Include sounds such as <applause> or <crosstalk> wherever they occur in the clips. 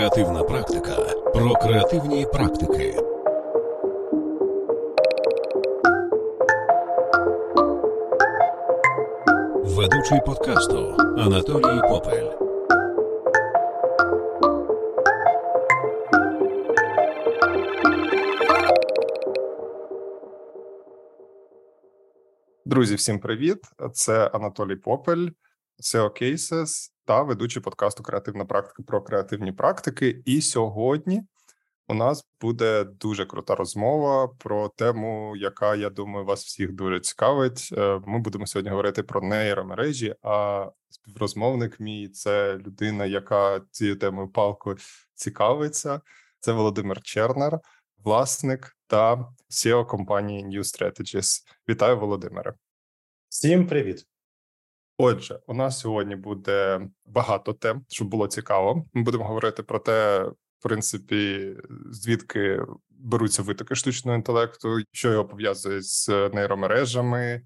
Креативна практика про креативні практики. Ведучий подкасту Анатолій Попель. Друзі, всім привіт! Це Анатолій Попель, SEO Cases та ведучий подкасту Креативна практика про креативні практики. І сьогодні у нас буде дуже крута розмова про тему, яка я думаю, вас всіх дуже цікавить. Е, ми будемо сьогодні говорити про нейромережі. А співрозмовник мій це людина, яка цією темою палко цікавиться. Це Володимир Чернер, власник та SEO компанії New Strategies. Вітаю, Володимире. Всім привіт. Отже, у нас сьогодні буде багато тем, щоб було цікаво. Ми будемо говорити про те, в принципі, звідки беруться витоки штучного інтелекту, що його пов'язує з нейромережами,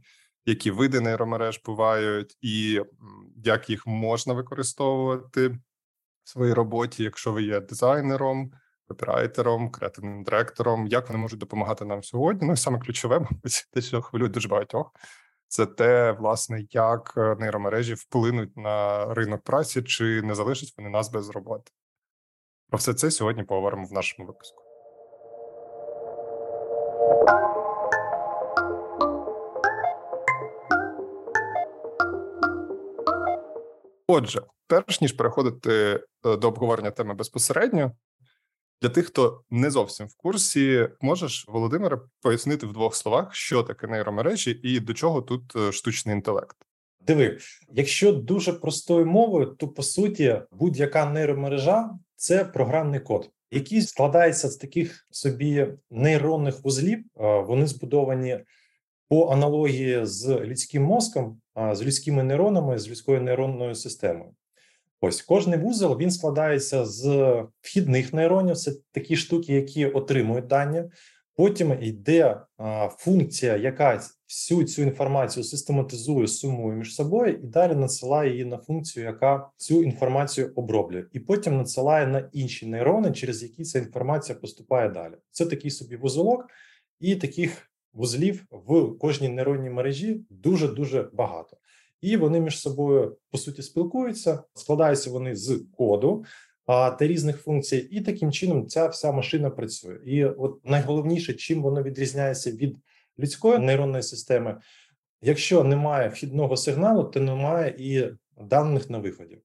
які види нейромереж бувають, і як їх можна використовувати в своїй роботі, якщо ви є дизайнером, копірайтером, креативним директором, як вони можуть допомагати нам сьогодні. Ну і саме ключове, мабуть, те, що хвилює дуже багатьох це те, власне, як е, нейромережі вплинуть на ринок праці, чи не залишать вони нас без роботи. Про все це сьогодні поговоримо в нашому випуску. Отже, перш ніж переходити е, до обговорення теми безпосередньо, для тих, хто не зовсім в курсі, можеш Володимире пояснити в двох словах, що таке нейромережі і до чого тут е, штучний інтелект. Диви, якщо дуже простою мовою, то по суті будь-яка нейромережа це програмний код, який складається з таких собі нейронних вузлів. Вони збудовані по аналогії з людським мозком, з людськими нейронами, з людською нейронною системою. Ось кожний вузол він складається з вхідних нейронів. Це такі штуки, які отримують дані. Потім йде а, функція, яка всю цю інформацію систематизує, сумує між собою, і далі надсилає її на функцію, яка цю інформацію оброблює, і потім надсилає на інші нейрони, через які ця інформація поступає далі. Це такий собі вузолок, і таких вузлів в кожній нейронній мережі дуже дуже багато і вони між собою по суті спілкуються, складаються вони з коду та різних функцій, і таким чином ця вся машина працює. І от найголовніше, чим воно відрізняється від людської нейронної системи, якщо немає вхідного сигналу, то немає і даних на виході.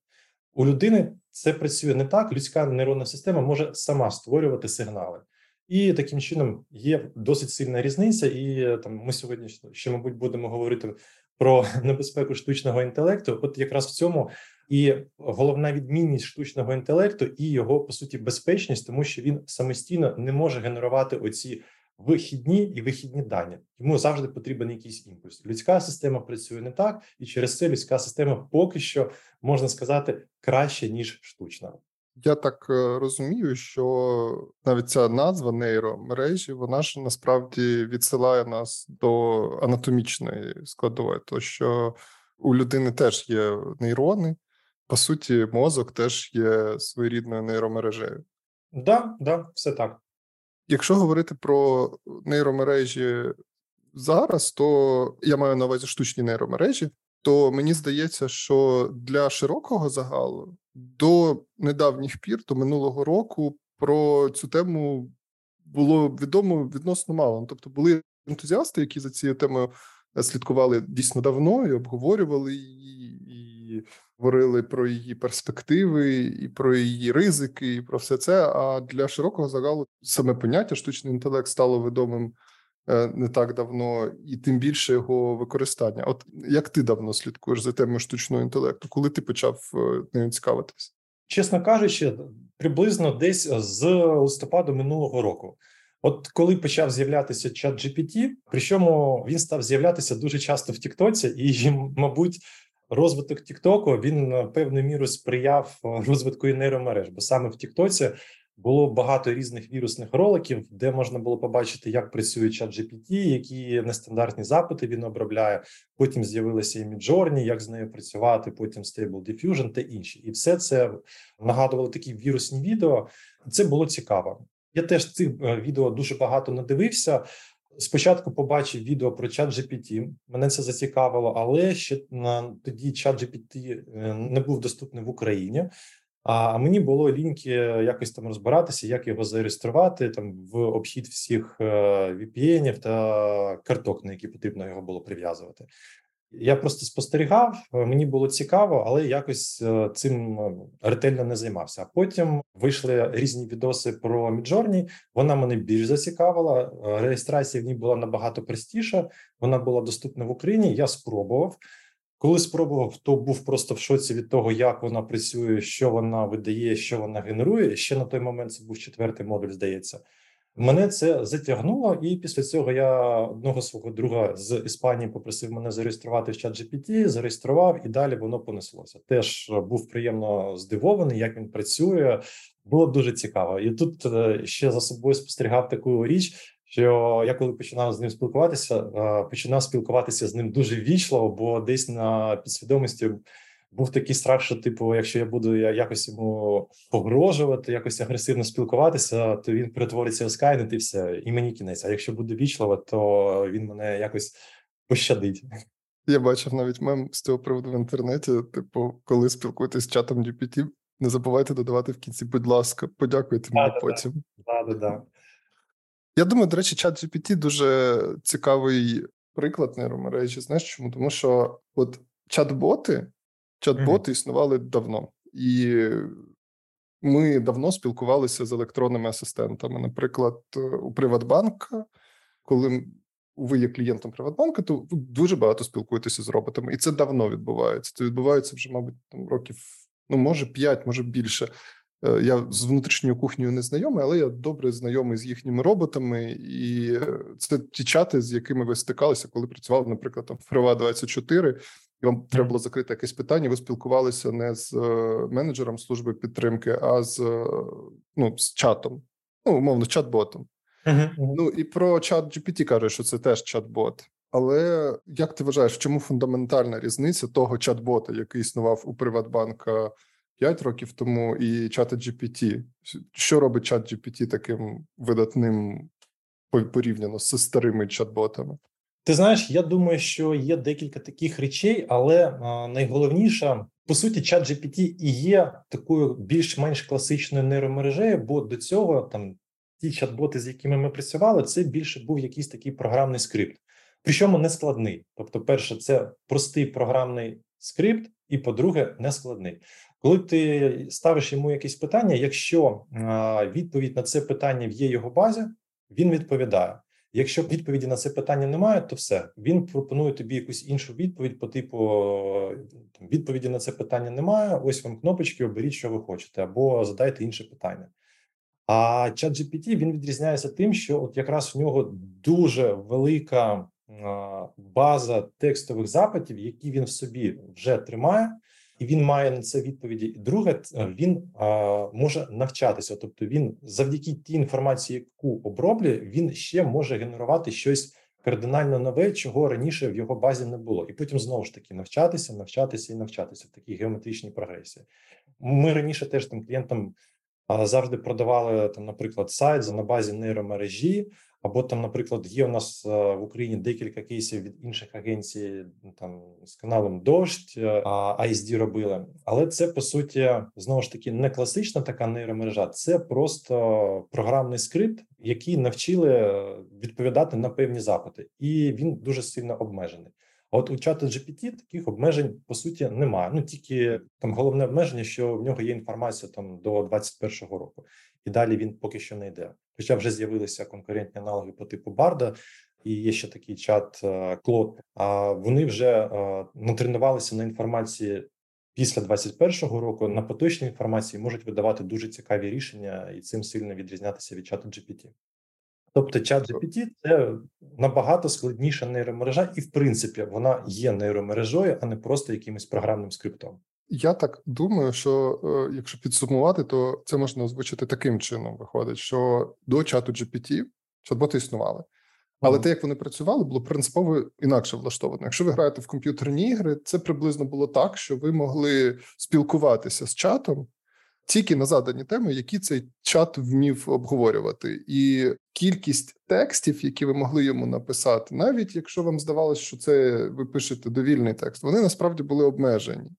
У людини це працює не так. Людська нейронна система може сама створювати сигнали. І таким чином є досить сильна різниця. І там ми сьогодні ще, мабуть, будемо говорити про небезпеку штучного інтелекту. От якраз в цьому і головна відмінність штучного інтелекту і його по суті безпечність, тому що він самостійно не може генерувати оці вихідні і вихідні дані. Йому завжди потрібен якийсь імпульс. Людська система працює не так, і через це людська система поки що можна сказати краще ніж штучна. Я так е, розумію, що навіть ця назва нейромережі, вона ж насправді відсилає нас до анатомічної складової, то що у людини теж є нейрони, по суті, мозок теж є своєрідною нейромережею. Да, да, все так. Якщо говорити про нейромережі зараз, то я маю на увазі штучні нейромережі, то мені здається, що для широкого загалу до недавніх пір, до минулого року, про цю тему було відомо відносно мало. Тобто були ентузіасти, які за цією темою е, слідкували дійсно давно і обговорювали її, і говорили про її перспективи, і про її ризики, і про все це. А для широкого загалу саме поняття штучний інтелект стало відомим. Е, не так давно, і тим більше його використання. От як ти давно слідкуєш за темою штучного інтелекту? Коли ти почав е, нею цікавитись? Чесно кажучи, приблизно десь з листопаду минулого року. От коли почав з'являтися чат GPT, причому він став з'являтися дуже часто в Тіктоці, і, <laughs> мабуть, розвиток Тіктоку він певною мірою сприяв розвитку і нейромереж, бо саме в Тіктоці Було багато різних вірусних роликів, де можна було побачити, як працює чат GPT, які нестандартні запити він обробляє. Потім з'явилися і Midjourney, як з нею працювати. Потім Stable Diffusion та інші, і все це нагадувало такі вірусні відео. Це було цікаво. Я теж цих е, відео дуже багато надивився. Спочатку побачив відео про чат GPT, Мене це зацікавило, але ще на тоді чат GPT е, не був доступний в Україні. А мені було ліньки якось там розбиратися, як його зареєструвати там в обхід всіх е, VPN та карток, на які потрібно його було прив'язувати. Я просто спостерігав, мені було цікаво, але якось е, цим ретельно не займався. А потім вийшли різні відоси про Midjourney. Вона мене більш зацікавила. Е, реєстрація в ній була набагато простіша. Вона була доступна в Україні. Я спробував. Коли спробував, то був просто в шоці від того, як вона працює, що вона видає, що вона генерує. Ще на той момент це був четвертий модуль, здається. Мене це затягнуло, і після цього я одного свого друга з Іспанії попросив мене зареєструвати в чат GPT, зареєстрував, і далі воно понеслося. Теж був приємно здивований, як він працює. Було дуже цікаво. І тут е, ще за собою спостерігав таку річ що я коли починав з ним спілкуватися, е, починав спілкуватися з ним дуже вічливо, бо десь на підсвідомості був такий страх, що типу, якщо я буду якось йому погрожувати, якось агресивно спілкуватися, то він перетвориться в скайнет і все, і мені кінець. А якщо буде вічливо, то він мене якось пощадить. Я бачив навіть мем з цього приводу в інтернеті. Типу, коли спілкуєтесь з чатом GPT, не забувайте додавати в кінці, будь ласка, подякуйте мені потім. Так, так, так. Я думаю, до речі, чат GPT дуже цікавий приклад нейромережі. Знаєш чому? Тому що от чат-боти, чат-боти mm-hmm. існували давно, і ми давно спілкувалися з електронними асистентами. Наприклад, у Приватбанка, коли ви є клієнтом Приватбанка, то ви дуже багато спілкуєтеся з роботами, і це давно відбувається. Це відбувається вже, мабуть, там років, ну може 5, може більше. Е, я з внутрішньою кухнею не знайомий, але я добре знайомий з їхніми роботами, і е, це ті чати, з якими ви стикалися, коли працювали, наприклад, там в Прива 24 і вам треба було закрити якесь питання. Ви спілкувалися не з е, менеджером служби підтримки, а з ну з чатом, ну умовно, чат-ботом. Uh-huh. Ну і про чат GPT каже, що це теж чат-бот. Але як ти вважаєш, в чому фундаментальна різниця того чат-бота, який існував у Приватбанка 5 років тому, і чата GPT. Що робить чат GPT таким видатним порівняно з старими чат-ботами? Ти знаєш, я думаю, що є декілька таких речей, але а, найголовніше по суті, чат GPT і є такою більш-менш класичною нейромережею, бо до цього там ті чат-боти, з якими ми працювали, це більше був якийсь такий програмний скрипт. Причому не складний. Тобто, перше, це простий програмний скрипт, і по-друге, не складний. Коли ти ставиш йому якесь питання, якщо відповідь на це питання є його базі, він відповідає. Якщо відповіді на це питання немає, то все він пропонує тобі якусь іншу відповідь по типу відповіді на це питання немає. Ось вам кнопочки, оберіть, що ви хочете, або задайте інше питання. А чат GPT, він відрізняється тим, що от якраз в нього дуже велика база текстових запитів, які він в собі вже тримає і він має на це відповіді. І друге, він а, може навчатися, тобто він завдяки тій інформації, яку оброблює, він ще може генерувати щось кардинально нове, чого раніше в його базі не було, і потім знову ж таки навчатися, навчатися і навчатися в такій геометричній прогресії. Ми раніше теж тим клієнтам завжди продавали там, наприклад, сайт на базі нейромережі. Або там, наприклад, є у нас е, в Україні декілька кейсів від інших агенцій, там з каналом Дождь ISD робили, але це по суті знову ж таки не класична така нейромережа, це просто програмний скрипт, який навчили відповідати на певні запити, і він дуже сильно обмежений. А от у чата GPT таких обмежень по суті немає. Ну тільки там головне обмеження, що в нього є інформація там до 21-го року, і далі він поки що не йде. Хоча вже з'явилися конкурентні аналоги по типу Барда, і є ще такий чат Клод. Е, а вони вже е, натренувалися на інформації. Після 21-го року на поточній інформації можуть видавати дуже цікаві рішення і цим сильно відрізнятися від чату GPT. Тобто, чат GPT – це набагато складніша нейромережа, і в принципі вона є нейромережою, а не просто якимось програмним скриптом. Я так думаю, що е, якщо підсумувати, то це можна озвучити таким чином. Виходить, що до чату GPT чат-боти існували. Але mm-hmm. те, як вони працювали, було принципово інакше влаштовано. Якщо ви граєте в комп'ютерні ігри, це приблизно було так, що ви могли спілкуватися з чатом тільки на задані теми, які цей чат вмів обговорювати, і кількість текстів, які ви могли йому написати, навіть якщо вам здавалося, що це ви пишете довільний текст, вони насправді були обмежені.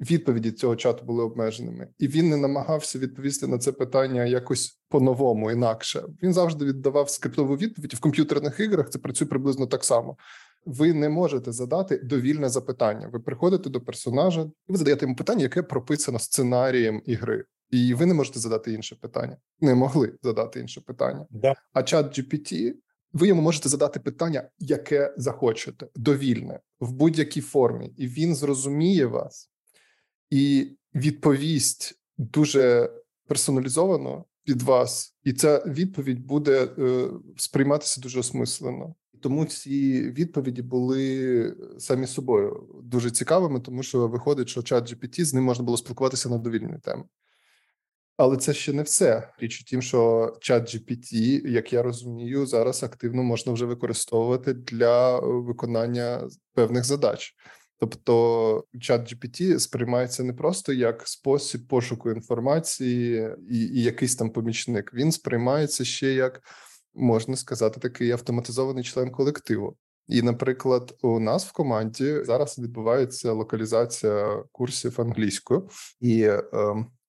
Відповіді цього чату були обмеженими, і він не намагався відповісти на це питання якось по-новому, інакше. Він завжди віддавав скриптову відповідь в комп'ютерних іграх. Це працює приблизно так само. Ви не можете задати довільне запитання. Ви приходите до персонажа, і ви задаєте йому питання, яке прописано сценарієм ігри, і ви не можете задати інше питання. Не могли задати інше питання. Да. А чат GPT, ви йому можете задати питання, яке захочете, довільне в будь-якій формі, і він зрозуміє вас і відповість дуже персоналізовано під вас, і ця відповідь буде е, сприйматися дуже осмислено. Тому ці відповіді були самі собою дуже цікавими, тому що виходить, що чат GPT, з ним можна було спілкуватися на довільні теми. Але це ще не все. Річ у тім, що чат GPT, як я розумію, зараз активно можна вже використовувати для виконання певних задач. Тобто, чат GPT сприймається не просто як спосіб пошуку інформації і, і якийсь там помічник. Він сприймається ще як можна сказати, такий автоматизований член колективу. І, наприклад, у нас в команді зараз відбувається локалізація курсів англійською, і е,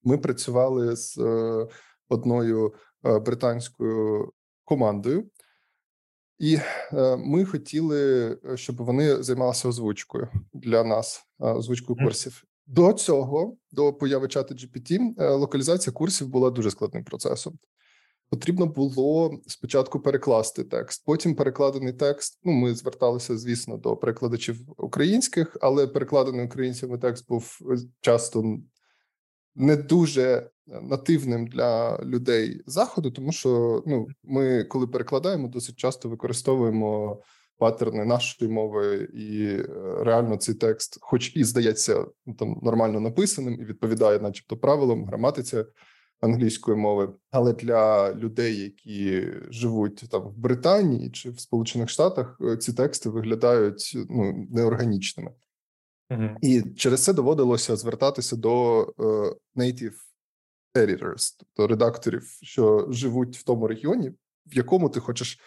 ми працювали з е, одною е, британською командою, і е, ми хотіли, е, щоб вони займалися озвучкою для нас, е, озвучкою курсів. До цього, до появи чату GPT, локалізація курсів була дуже складним процесом. Потрібно було спочатку перекласти текст. Потім перекладений текст. Ну, ми зверталися, звісно, до перекладачів українських, але перекладений українцями текст був часто не дуже нативним для людей заходу, тому що ну ми, коли перекладаємо, досить часто використовуємо паттерни нашої мови, і е, реально цей текст, хоч і здається, там нормально написаним і відповідає, начебто, правилам граматиці англійської мови, але для людей, які живуть там в Британії чи в Сполучених Штатах, е, ці тексти виглядають ну неорганічними. І через це доводилося звертатися до uh, native editors, тобто редакторів, що живуть в тому регіоні, в якому ти хочеш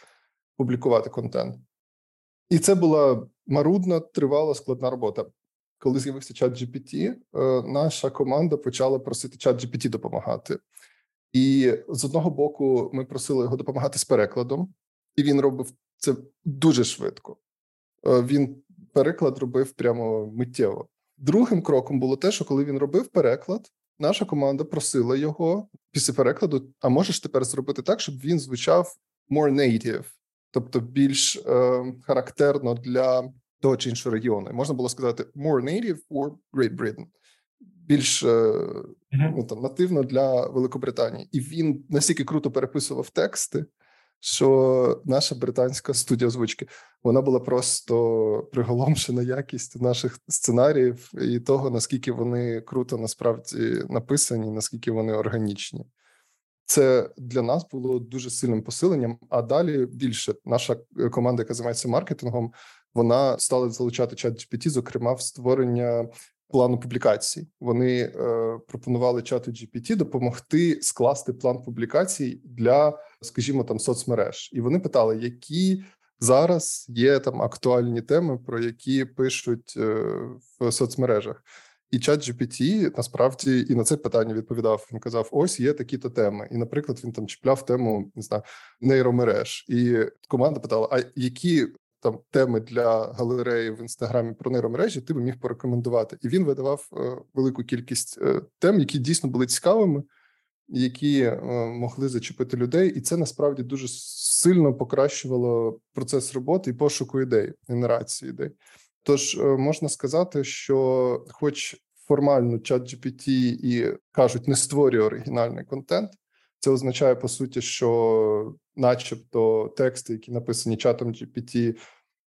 публікувати контент. І це була марудна, тривала, складна робота. Коли з'явився чат GPT, е, наша команда почала просити чат GPT допомагати. І з одного боку, ми просили його допомагати з перекладом, і він робив це дуже швидко. Е, він переклад робив прямо миттєво. Другим кроком було те, що коли він робив переклад, наша команда просила його після перекладу: а можеш тепер зробити так, щоб він звучав more native, тобто більш е, характерно для того чи іншого регіону. Можна було сказати more native or Great Britain. Більш uh-huh. ну, там, нативно для Великобританії, і він настільки круто переписував тексти, що наша британська студія озвучки вона була просто приголомшена якістю наших сценаріїв і того, наскільки вони круто насправді написані, наскільки вони органічні. Це для нас було дуже сильним посиленням. А далі більше наша команда, яка займається маркетингом, вона стала залучати чат GPT, зокрема в створення плану публікацій. Вони е, пропонували чату GPT допомогти скласти план публікацій для, скажімо, там соцмереж, і вони питали, які зараз є там актуальні теми, про які пишуть е, в соцмережах. І чат GPT насправді і на це питання відповідав. Він казав: ось є такі-то теми. І, наприклад, він там чіпляв тему не знаю, нейромереж, і команда питала: а які там теми для галереї в інстаграмі про нейромережі, ти би міг порекомендувати. І він видавав е, велику кількість е, тем, які дійсно були цікавими, які е, могли зачепити людей, і це насправді дуже сильно покращувало процес роботи і пошуку ідей, генерації ідей. Тож можна сказати, що, хоч формально чат GPT і кажуть, не створює оригінальний контент. Це означає по суті, що, начебто, тексти, які написані чатом GPT,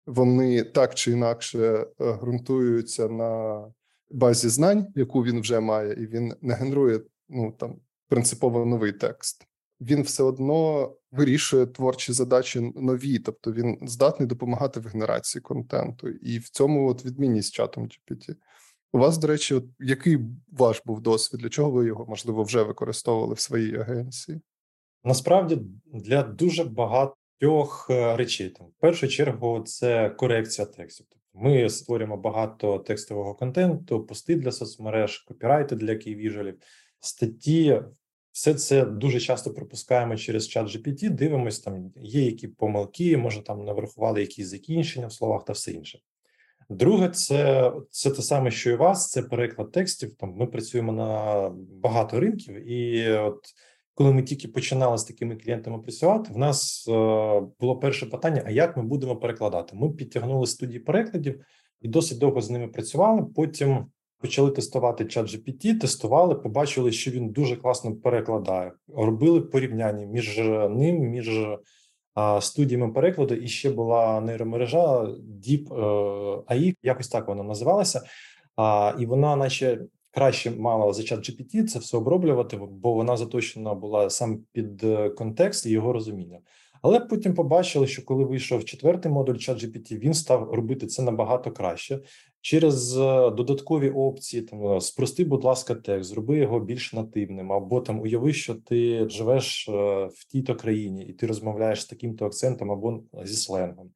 вони так чи інакше е, ґрунтуються на базі знань, яку він вже має, і він не генерує ну там принципово новий текст. Він все одно вирішує творчі задачі нові, тобто він здатний допомагати в генерації контенту, і в цьому от відмінність чатом GPT. У вас, до речі, от який ваш був досвід? Для чого ви його можливо вже використовували в своїй агенції? Насправді для дуже багатьох е, речей там в першу чергу це корекція текстів. Тобто ми створюємо багато текстового контенту, пости для соцмереж, копірайти для кейвіжуалів, статті. Все це дуже часто пропускаємо через чат GPT, Дивимось, там є які помилки, може там не врахували якісь закінчення в словах та все інше. Друге, це це те саме, що і вас. Це переклад текстів. Там ми працюємо на багато ринків, і от коли ми тільки починали з такими клієнтами працювати, в нас е, було перше питання: а як ми будемо перекладати? Ми підтягнули студії перекладів і досить довго з ними працювали. Потім почали тестувати чат GPT, тестували, побачили, що він дуже класно перекладає. Робили порівняння між ним, між студіями перекладу. І ще була нейромережа Deep е, AI, якось так вона називалася. І вона, наче краще мала за чат GPT це все оброблювати, бо вона заточена була сам під е, контекст і його розуміння. Але потім побачили, що коли вийшов четвертий модуль ChatGPT, він став робити це набагато краще через е, додаткові опції. Там е, спрости, будь ласка, текст, зроби його більш нативним, або там уяви, що ти живеш в тій-то країні, і ти розмовляєш з таким-то акцентом або зі сленгом.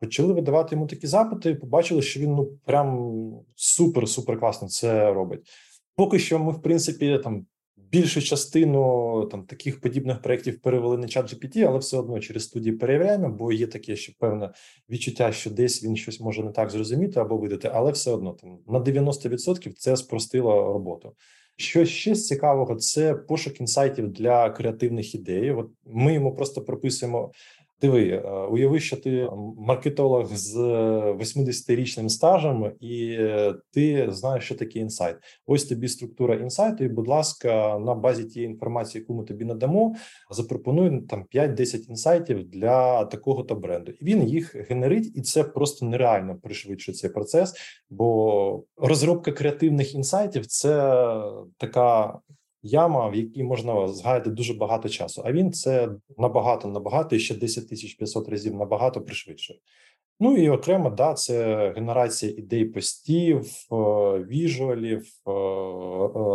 Почали видавати йому такі запити, побачили, що він ну прям супер супер класно це робить. Поки що, ми, в принципі, там більшу частину там таких подібних проєктів перевели на чат GPT, але все одно через студії перевіряємо, бо є таке, що певне відчуття, що десь він щось може не так зрозуміти або видати, але все одно там на 90% це спростило роботу. Що ще з цікавого, це пошук інсайтів для креативних ідей. От ми йому просто прописуємо Диви, е, уяви, що ти маркетолог з 80-річним стажем, і е, ти знаєш, що таке інсайт. Ось тобі структура інсайту. І, будь ласка, на базі тієї інформації, яку ми тобі надамо, запропонуй там 5-10 інсайтів для такого то бренду. І він їх генерить, і це просто нереально пришвидшує цей процес. Бо розробка креативних інсайтів це така яма, в якій можна згаяти дуже багато часу. А він це набагато набагато і ще 10 тисяч 500 разів набагато пришвидшує. Ну і окремо, да, це генерація ідей постів, е, віжуалів, е, е,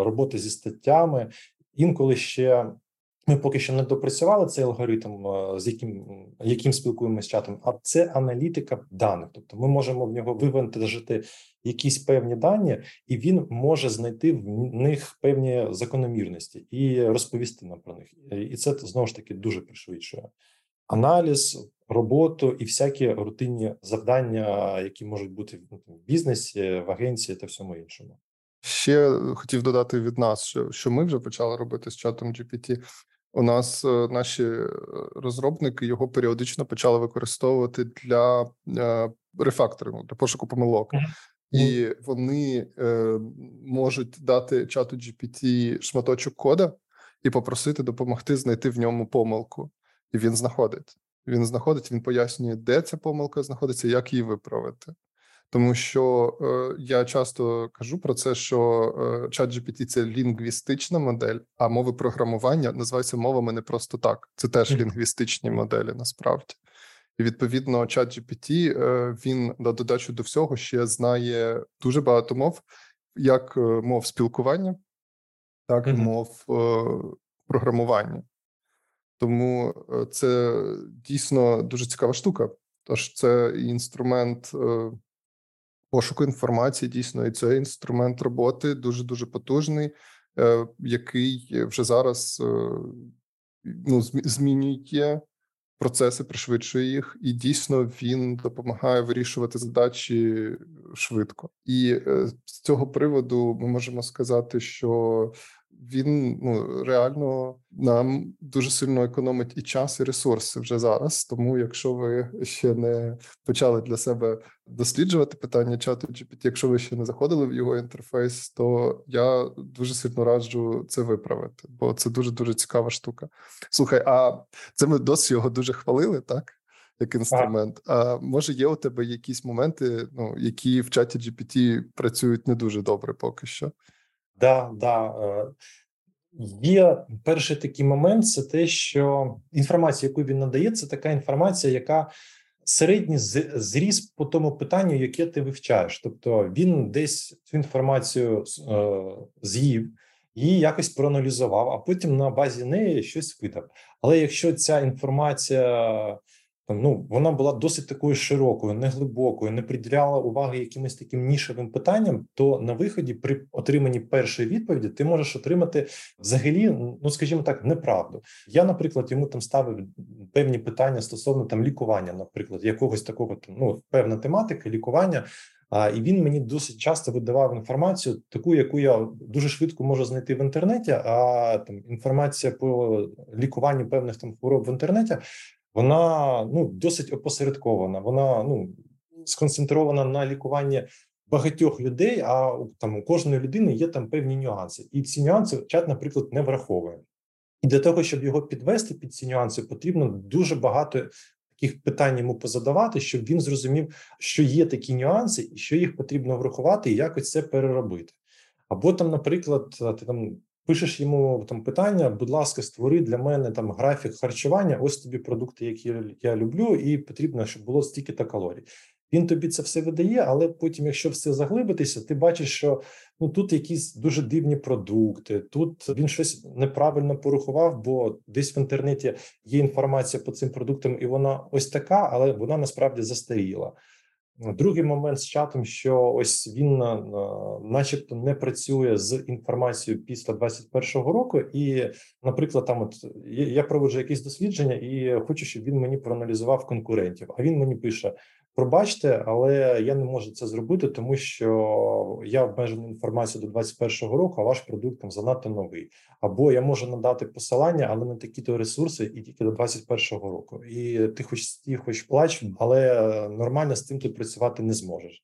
роботи зі статтями. Інколи ще ми поки що не допрацювали цей алгоритм, з яким яким спілкуємося з чатом, а це аналітика даних. Тобто, ми можемо в нього вивантажити якісь певні дані, і він може знайти в них певні закономірності і розповісти нам про них. І це знову ж таки дуже пришвидшує аналіз, роботу і всякі рутинні завдання, які можуть бути в бізнесі, в агенції та всьому іншому. Ще хотів додати від нас, що що ми вже почали робити з чатом GPT. У нас е, наші е, розробники його періодично почали використовувати для е, рефакторингу, для пошуку помилок. І вони е, можуть дати чату GPT шматочок кода і попросити допомогти знайти в ньому помилку. І він знаходить. Він знаходить, він пояснює, де ця помилка знаходиться, як її виправити. Тому що е, я часто кажу про це, що е, GPT – це лінгвістична модель, а мови програмування називаються мовами не просто так. Це теж лінгвістичні моделі насправді. І відповідно, чат GPT, е, він на додачу до всього ще знає дуже багато мов, як е, мов спілкування, так і mm-hmm. мов е, програмування. Тому це дійсно дуже цікава штука. Тож це інструмент пошуку інформації, дійсно, і це інструмент роботи дуже дуже потужний, який вже зараз ну, змінює процеси, пришвидшує їх, і дійсно він допомагає вирішувати задачі швидко. І е, з цього приводу ми можемо сказати, що він ну реально нам дуже сильно економить і час, і ресурси вже зараз. Тому, якщо ви ще не почали для себе досліджувати питання чату GPT, якщо ви ще не заходили в його інтерфейс, то я дуже сильно раджу це виправити, бо це дуже дуже цікава штука. Слухай, а це ми досі його дуже хвалили, так? як інструмент. А може, є у тебе якісь моменти, ну які в чаті GPT працюють не дуже добре поки що? Да, да. Е, є перший такий момент: це те, що інформація, яку він надає, це така інформація, яка середній зріс по тому питанню, яке ти вивчаєш. Тобто він десь цю інформацію е, з'їв, її якось проаналізував, а потім на базі неї щось видав. Але якщо ця інформація ну вона була досить такою широкою, неглибокою, не приділяла уваги якимось таким нішевим питанням, то на виході, при отриманні першої відповіді, ти можеш отримати взагалі, ну скажімо так, неправду. Я, наприклад, йому там ставив певні питання стосовно там лікування, наприклад, якогось такого там ну певна тематика лікування. А і він мені досить часто видавав інформацію, таку, яку я дуже швидко можу знайти в інтернеті. А там інформація по лікуванню певних там хвороб в інтернеті вона ну досить опосередкована. Вона ну сконцентрована на лікуванні багатьох людей. А там у кожної людини є там певні нюанси, і ці нюанси чат, наприклад, не враховує. І для того, щоб його підвести під ці нюанси, потрібно дуже багато таких питань йому позадавати, щоб він зрозумів, що є такі нюанси, і що їх потрібно врахувати, і якось це переробити. Або там, наприклад, ти там Пишеш йому там питання, будь ласка, створи для мене там графік харчування. Ось тобі продукти, які я люблю, і потрібно, щоб було стільки та калорій. Він тобі це все видає, але потім, якщо все заглибитися, ти бачиш, що ну тут якісь дуже дивні продукти. Тут він щось неправильно порахував, бо десь в інтернеті є інформація по цим продуктам, і вона ось така, але вона насправді застаріла. Другий момент з чатом, що ось він, на, начебто, не працює з інформацією після 21-го року, і, наприклад, там от я проводжу якісь дослідження і хочу, щоб він мені проаналізував конкурентів. А він мені пише: Пробачте, але я не можу це зробити, тому що я обмежений інформацією до 21-го року, а ваш продукт там занадто новий. Або я можу надати посилання, але не такі то ресурси, і тільки до 21-го року. І ти хоч стій, хоч плач, але нормально з цим ти працювати не зможеш.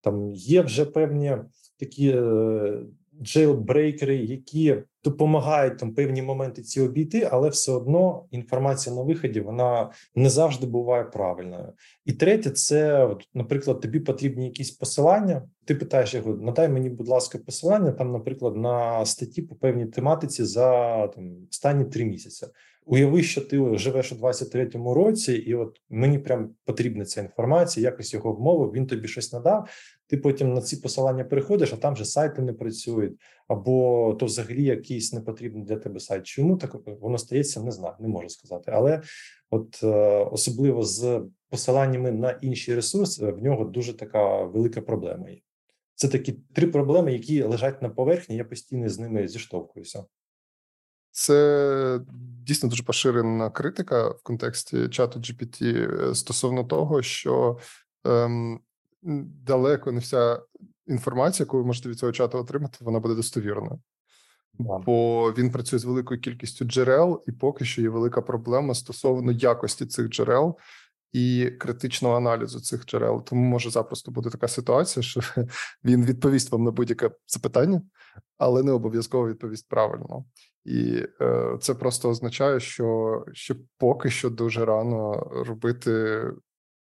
Там є вже певні такі е, джейлбрейкери, які допомагають там певні моменти ці обійти, але все одно інформація на виході вона не завжди буває правильною. І третє, це наприклад, тобі потрібні якісь посилання. Ти питаєш його, надай мені, будь ласка, посилання там, наприклад, на статті по певній тематиці за там останні три місяці. Уяви, що ти живеш у 23-му році, і от мені прям потрібна ця інформація, якось його вмовив. Він тобі щось надав. Ти потім на ці посилання переходиш, а там вже сайти не працюють, або то взагалі якийсь непотрібний для тебе сайт. Чому так воно стається? Не знаю, не можу сказати. Але от е, особливо з посиланнями на інші ресурси, в нього дуже така велика проблема. є. Це такі три проблеми, які лежать на поверхні. Я постійно з ними зіштовхуюся. Це дійсно дуже поширена критика в контексті чату GPT е, стосовно того, що ем, далеко не вся інформація, яку ви можете від цього чату отримати, вона буде достовірною. Бо він працює з великою кількістю джерел, і поки що є велика проблема стосовно якості цих джерел і критичного аналізу цих джерел. Тому може запросто бути така ситуація, що <laughs> він відповість вам на будь-яке запитання, але не обов'язково відповість правильно. І е, це просто означає, що що поки що дуже рано робити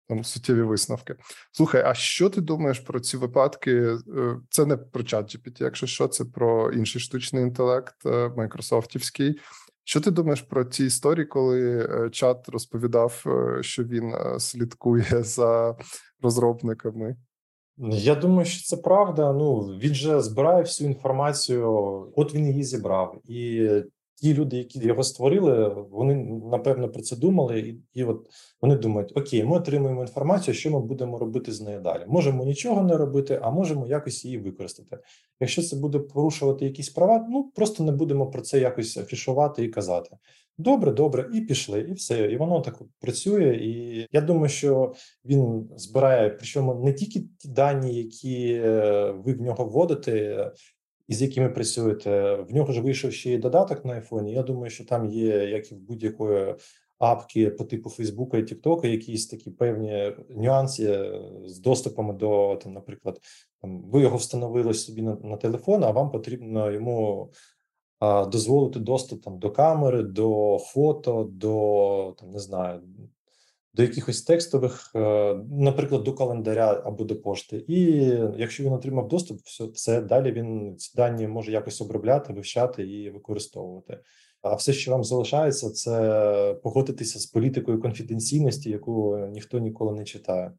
там суттєві висновки. Слухай, а що ти думаєш про ці випадки? Е, це не про чат GPT, якщо що, це про інший штучний інтелект, е, майкрософтівський. Що ти думаєш про ці історії, коли е, чат розповідав, що він слідкує <laughs> за розробниками? Я думаю, що це правда. Ну він же збирає всю інформацію, от він її зібрав, і ті люди, які його створили, вони напевно про це думали, і і от вони думають: Окей, ми отримуємо інформацію, що ми будемо робити з нею далі. Можемо нічого не робити, а можемо якось її використати. Якщо це буде порушувати якісь права, ну просто не будемо про це якось афішувати і казати. Добре, добре, і пішли, і все. І воно так працює. І я думаю, що він збирає, причому не тільки ті дані, які е, ви в нього вводите, із якими працюєте. В нього ж вийшов ще й додаток на айфоні. Я думаю, що там є, як і в будь-якої апки по типу Фейсбука і Тіктока, якісь такі певні нюанси з доступами до там, наприклад, там ви його встановили собі на, на телефон, а вам потрібно йому. Дозволити доступ там до камери, до фото, до там не знаю до якихось текстових, е, наприклад, до календаря або до пошти. І якщо він отримав доступ, все це далі він ці дані може якось обробляти, вивчати і використовувати. А все, що вам залишається, це погодитися з політикою конфіденційності, яку ніхто ніколи не читає.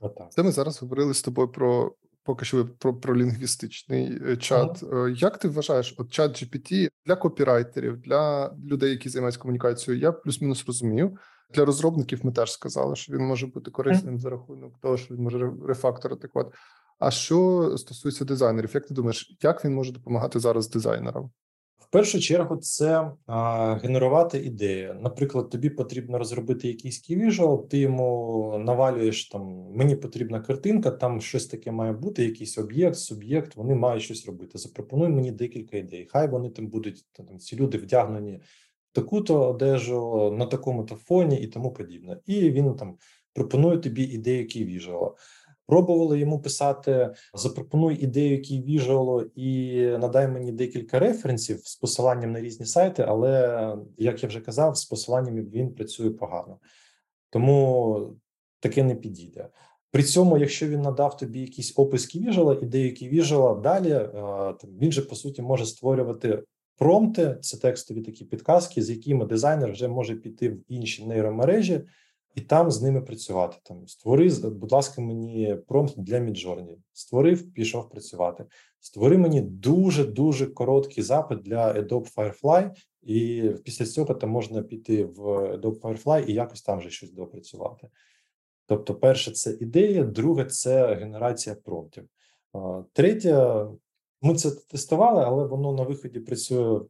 Отак. Це ми зараз говорили з тобою про поки що про про лінгвістичний е, чат. Ага. Е, як ти вважаєш, от чат GPT для копірайтерів, для людей, які займаються комунікацією, я плюс-мінус розумію. Для розробників ми теж сказали, що він може бути корисним за рахунок того, що він може рефакторити код. А що стосується дизайнерів, як ти думаєш, як він може допомагати зараз дизайнерам? В першу чергу це а, генерувати ідеї. Наприклад, тобі потрібно розробити якийсь ківіжуал, ти йому навалюєш там. Мені потрібна картинка, там щось таке має бути, якийсь об'єкт, суб'єкт. Вони мають щось робити. Запропонуй мені декілька ідей. Хай вони там будуть там ці люди вдягнені таку-то одежу на такому-то фоні і тому подібне. І він там пропонує тобі ідею ківіжуала. Пробували йому писати: запропонуй ідею який віжуало, і надай мені декілька референсів з посиланням на різні сайти, але як я вже казав, з посиланнями він працює погано, тому таке не підійде. При цьому, якщо він надав тобі якийсь опис ківіжуала, ідею ківіжуала, далі е, він же по суті може створювати промпти, це текстові такі підказки, з якими дизайнер вже може піти в інші нейромережі і там з ними працювати. Там створи, будь ласка, мені промпт для Midjourney. Створив, пішов працювати. Створи мені дуже дуже короткий запит для Adobe Firefly, і після цього там можна піти в Adobe Firefly і якось там вже щось допрацювати. Тобто, перше, це ідея, друге це генерація промптів. Третє, ми це тестували, але воно на виході працює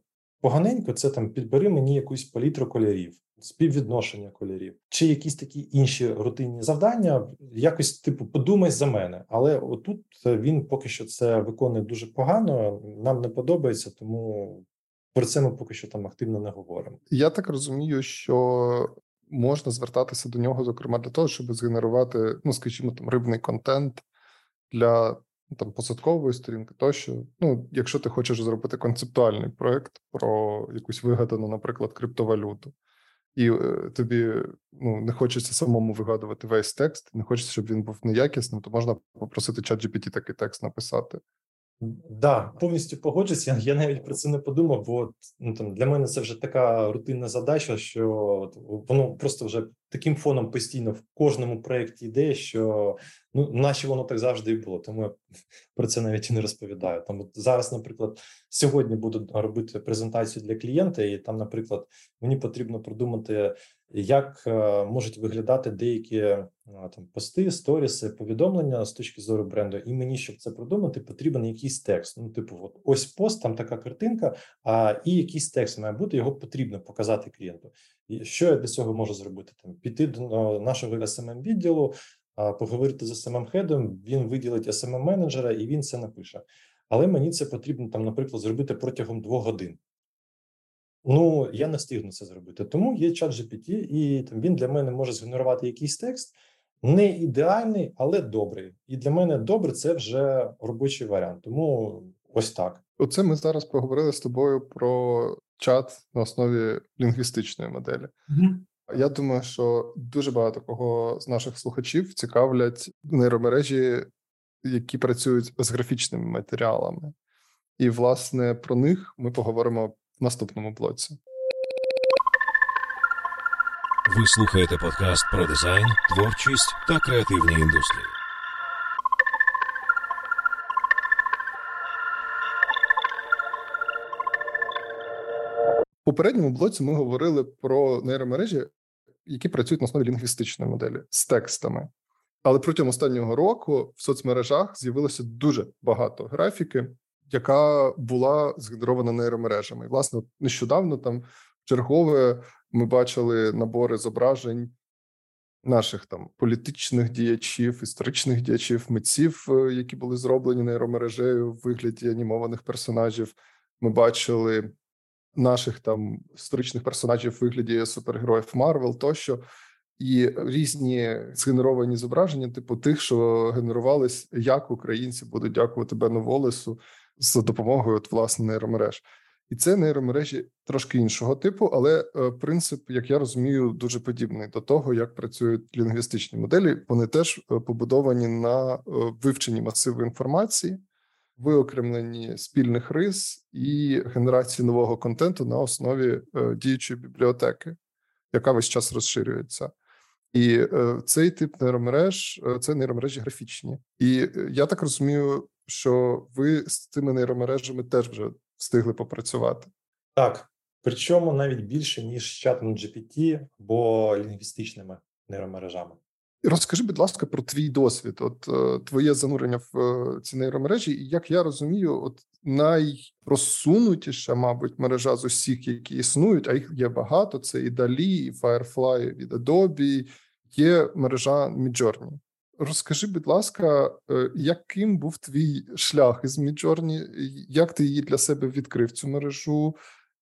поганенько. Це там підбери мені якусь палітру кольорів співвідношення кольорів, чи якісь такі інші рутинні завдання, якось типу подумай за мене. Але отут він поки що це виконує дуже погано. Нам не подобається, тому про це ми поки що там активно не говоримо. Я так розумію, що можна звертатися до нього, зокрема для того, щоб згенерувати, ну скажімо, там рибний контент для. Там посадкової сторінки, тощо, ну, якщо ти хочеш зробити концептуальний проект про якусь вигадану, наприклад, криптовалюту, і е, тобі ну не хочеться самому вигадувати весь текст, не хочеться, щоб він був неякісним, то можна попросити чат GPT такий текст написати. Да, повністю погоджуся. Я навіть про це не подумав, бо ну там для мене це вже така рутинна задача, що воно просто вже таким фоном постійно в кожному проєкті йде, що ну наче воно так завжди і було. Тому я про це навіть і не розповідаю. Там от зараз, наприклад, сьогодні буду робити презентацію для клієнта, і там, наприклад, мені потрібно продумати як е, можуть виглядати деякі е, там пости, сторіси, повідомлення з точки зору бренду, і мені, щоб це продумати, потрібен якийсь текст. Ну, типу, от ось пост, там така картинка, а і якийсь текст має бути, його потрібно показати клієнту. І що я для цього можу зробити? Там піти до нашого smm відділу, поговорити з smm хедом він виділить smm менеджера і він це напише. Але мені це потрібно там, наприклад, зробити протягом двох годин. Ну я не встигну це зробити. Тому є чат GPT, і там він для мене може згенерувати якийсь текст. Не ідеальний, але добрий. І для мене добре це вже робочий варіант. Тому ось так. Оце ми зараз поговорили з тобою про чат на основі лінгвістичної моделі. Угу. Я думаю, що дуже багато кого з наших слухачів цікавлять нейромережі, які працюють з графічними матеріалами, і власне про них ми поговоримо в наступному блоці. Ви слухаєте подкаст про дизайн, творчість та креативні індустрії. Попередньому блоці ми говорили про нейромережі, які працюють на основі лінгвістичної моделі з текстами. Але протягом останнього року в соцмережах з'явилося дуже багато графіки, яка була згенерована нейромережами. І, власне, нещодавно там чергове ми бачили набори зображень наших там політичних діячів, історичних діячів, митців, е, які були зроблені нейромережею в вигляді анімованих персонажів. Ми бачили наших там історичних персонажів в вигляді супергероїв Марвел тощо. І різні згенеровані зображення, типу тих, що генерувались, як українці будуть дякувати Бену Волесу за допомогою от, власне нейромереж. І це нейромережі трошки іншого типу, але е, принцип, як я розумію, дуже подібний до того, як працюють лінгвістичні моделі. Вони теж е, побудовані на е, вивченні масиву інформації, виокремленні спільних рис і генерації нового контенту на основі діючої бібліотеки, яка весь час розширюється. І цей тип нейромереж це нейромережі графічні. І я так розумію, що ви з цими нейромережами теж вже встигли попрацювати. Так, причому навіть більше ніж з чатом GPT або лінгвістичними нейромережами. Розкажи, будь ласка, про твій досвід. От е, твоє занурення в е, ці нейромережі, і як я розумію, от найпросунутіша, мабуть, мережа з усіх, які існують, а їх є багато. Це і Далі, і Firefly від Adobe, є мережа Midjourney. Розкажи, будь ласка, е, яким був твій шлях із Midjourney? Як ти її для себе відкрив цю мережу,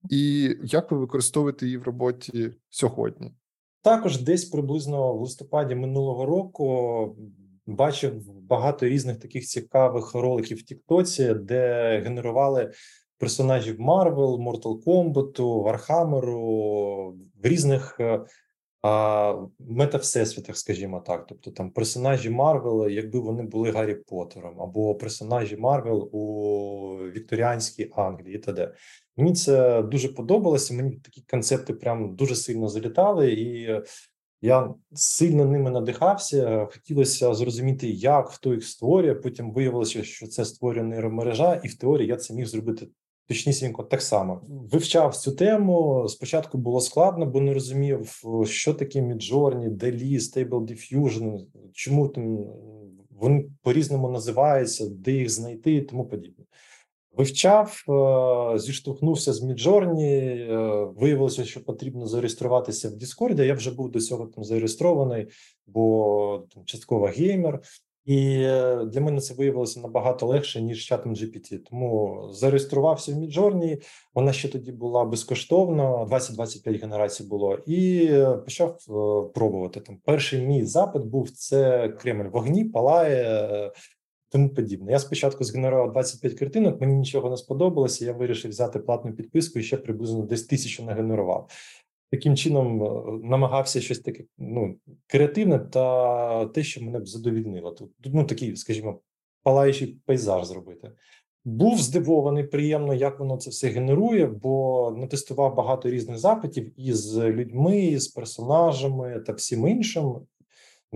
і як ви використовуєте її в роботі сьогодні? Також десь приблизно в листопаді минулого року бачив багато різних таких цікавих роликів в Тіктоці, де генерували персонажів Marvel, Mortal Kombat, Вархамеру в різних е, мета всесвітах, скажімо так, тобто там персонажі Marvel, якби вони були Гаррі Поттером, або персонажі Marvel у Вікторіанській Англії, і т.д. Мені це дуже подобалося. Мені такі концепти прям дуже сильно залітали, і я сильно ними надихався. Хотілося зрозуміти, як хто їх створює. Потім виявилося, що це створює нейромережа, і в теорії я це міг зробити Точнісінько так само вивчав цю тему. Спочатку було складно, бо не розумів, що таке Midjourney, DALL-E, Stable Diffusion, чому там вони по-різному називаються, де їх знайти і тому подібне. Вивчав, е, зіштовхнувся з Midjourney, е, Виявилося, що потрібно зареєструватися в Discord. Я вже був до цього там зареєстрований, бо там частково геймер. І е, для мене це виявилося набагато легше ніж чатом GPT. Тому зареєструвався в Midjourney, Вона ще тоді була безкоштовна, 20-25 генерацій було, і е, почав е, пробувати. Там перший мій запит був це Кремль вогні, палає. Тому подібне. Я спочатку згенерував 25 картинок, мені нічого не сподобалося. Я вирішив взяти платну підписку і ще приблизно десь тисячу нагенерував таким чином е, намагався щось таке ну креативне та те, що мене б задовільнило. Тут ну такий, скажімо, палаючий пейзаж зробити. Був здивований приємно, як воно це все генерує, бо натестував багато різних запитів із людьми, з персонажами та всім іншим.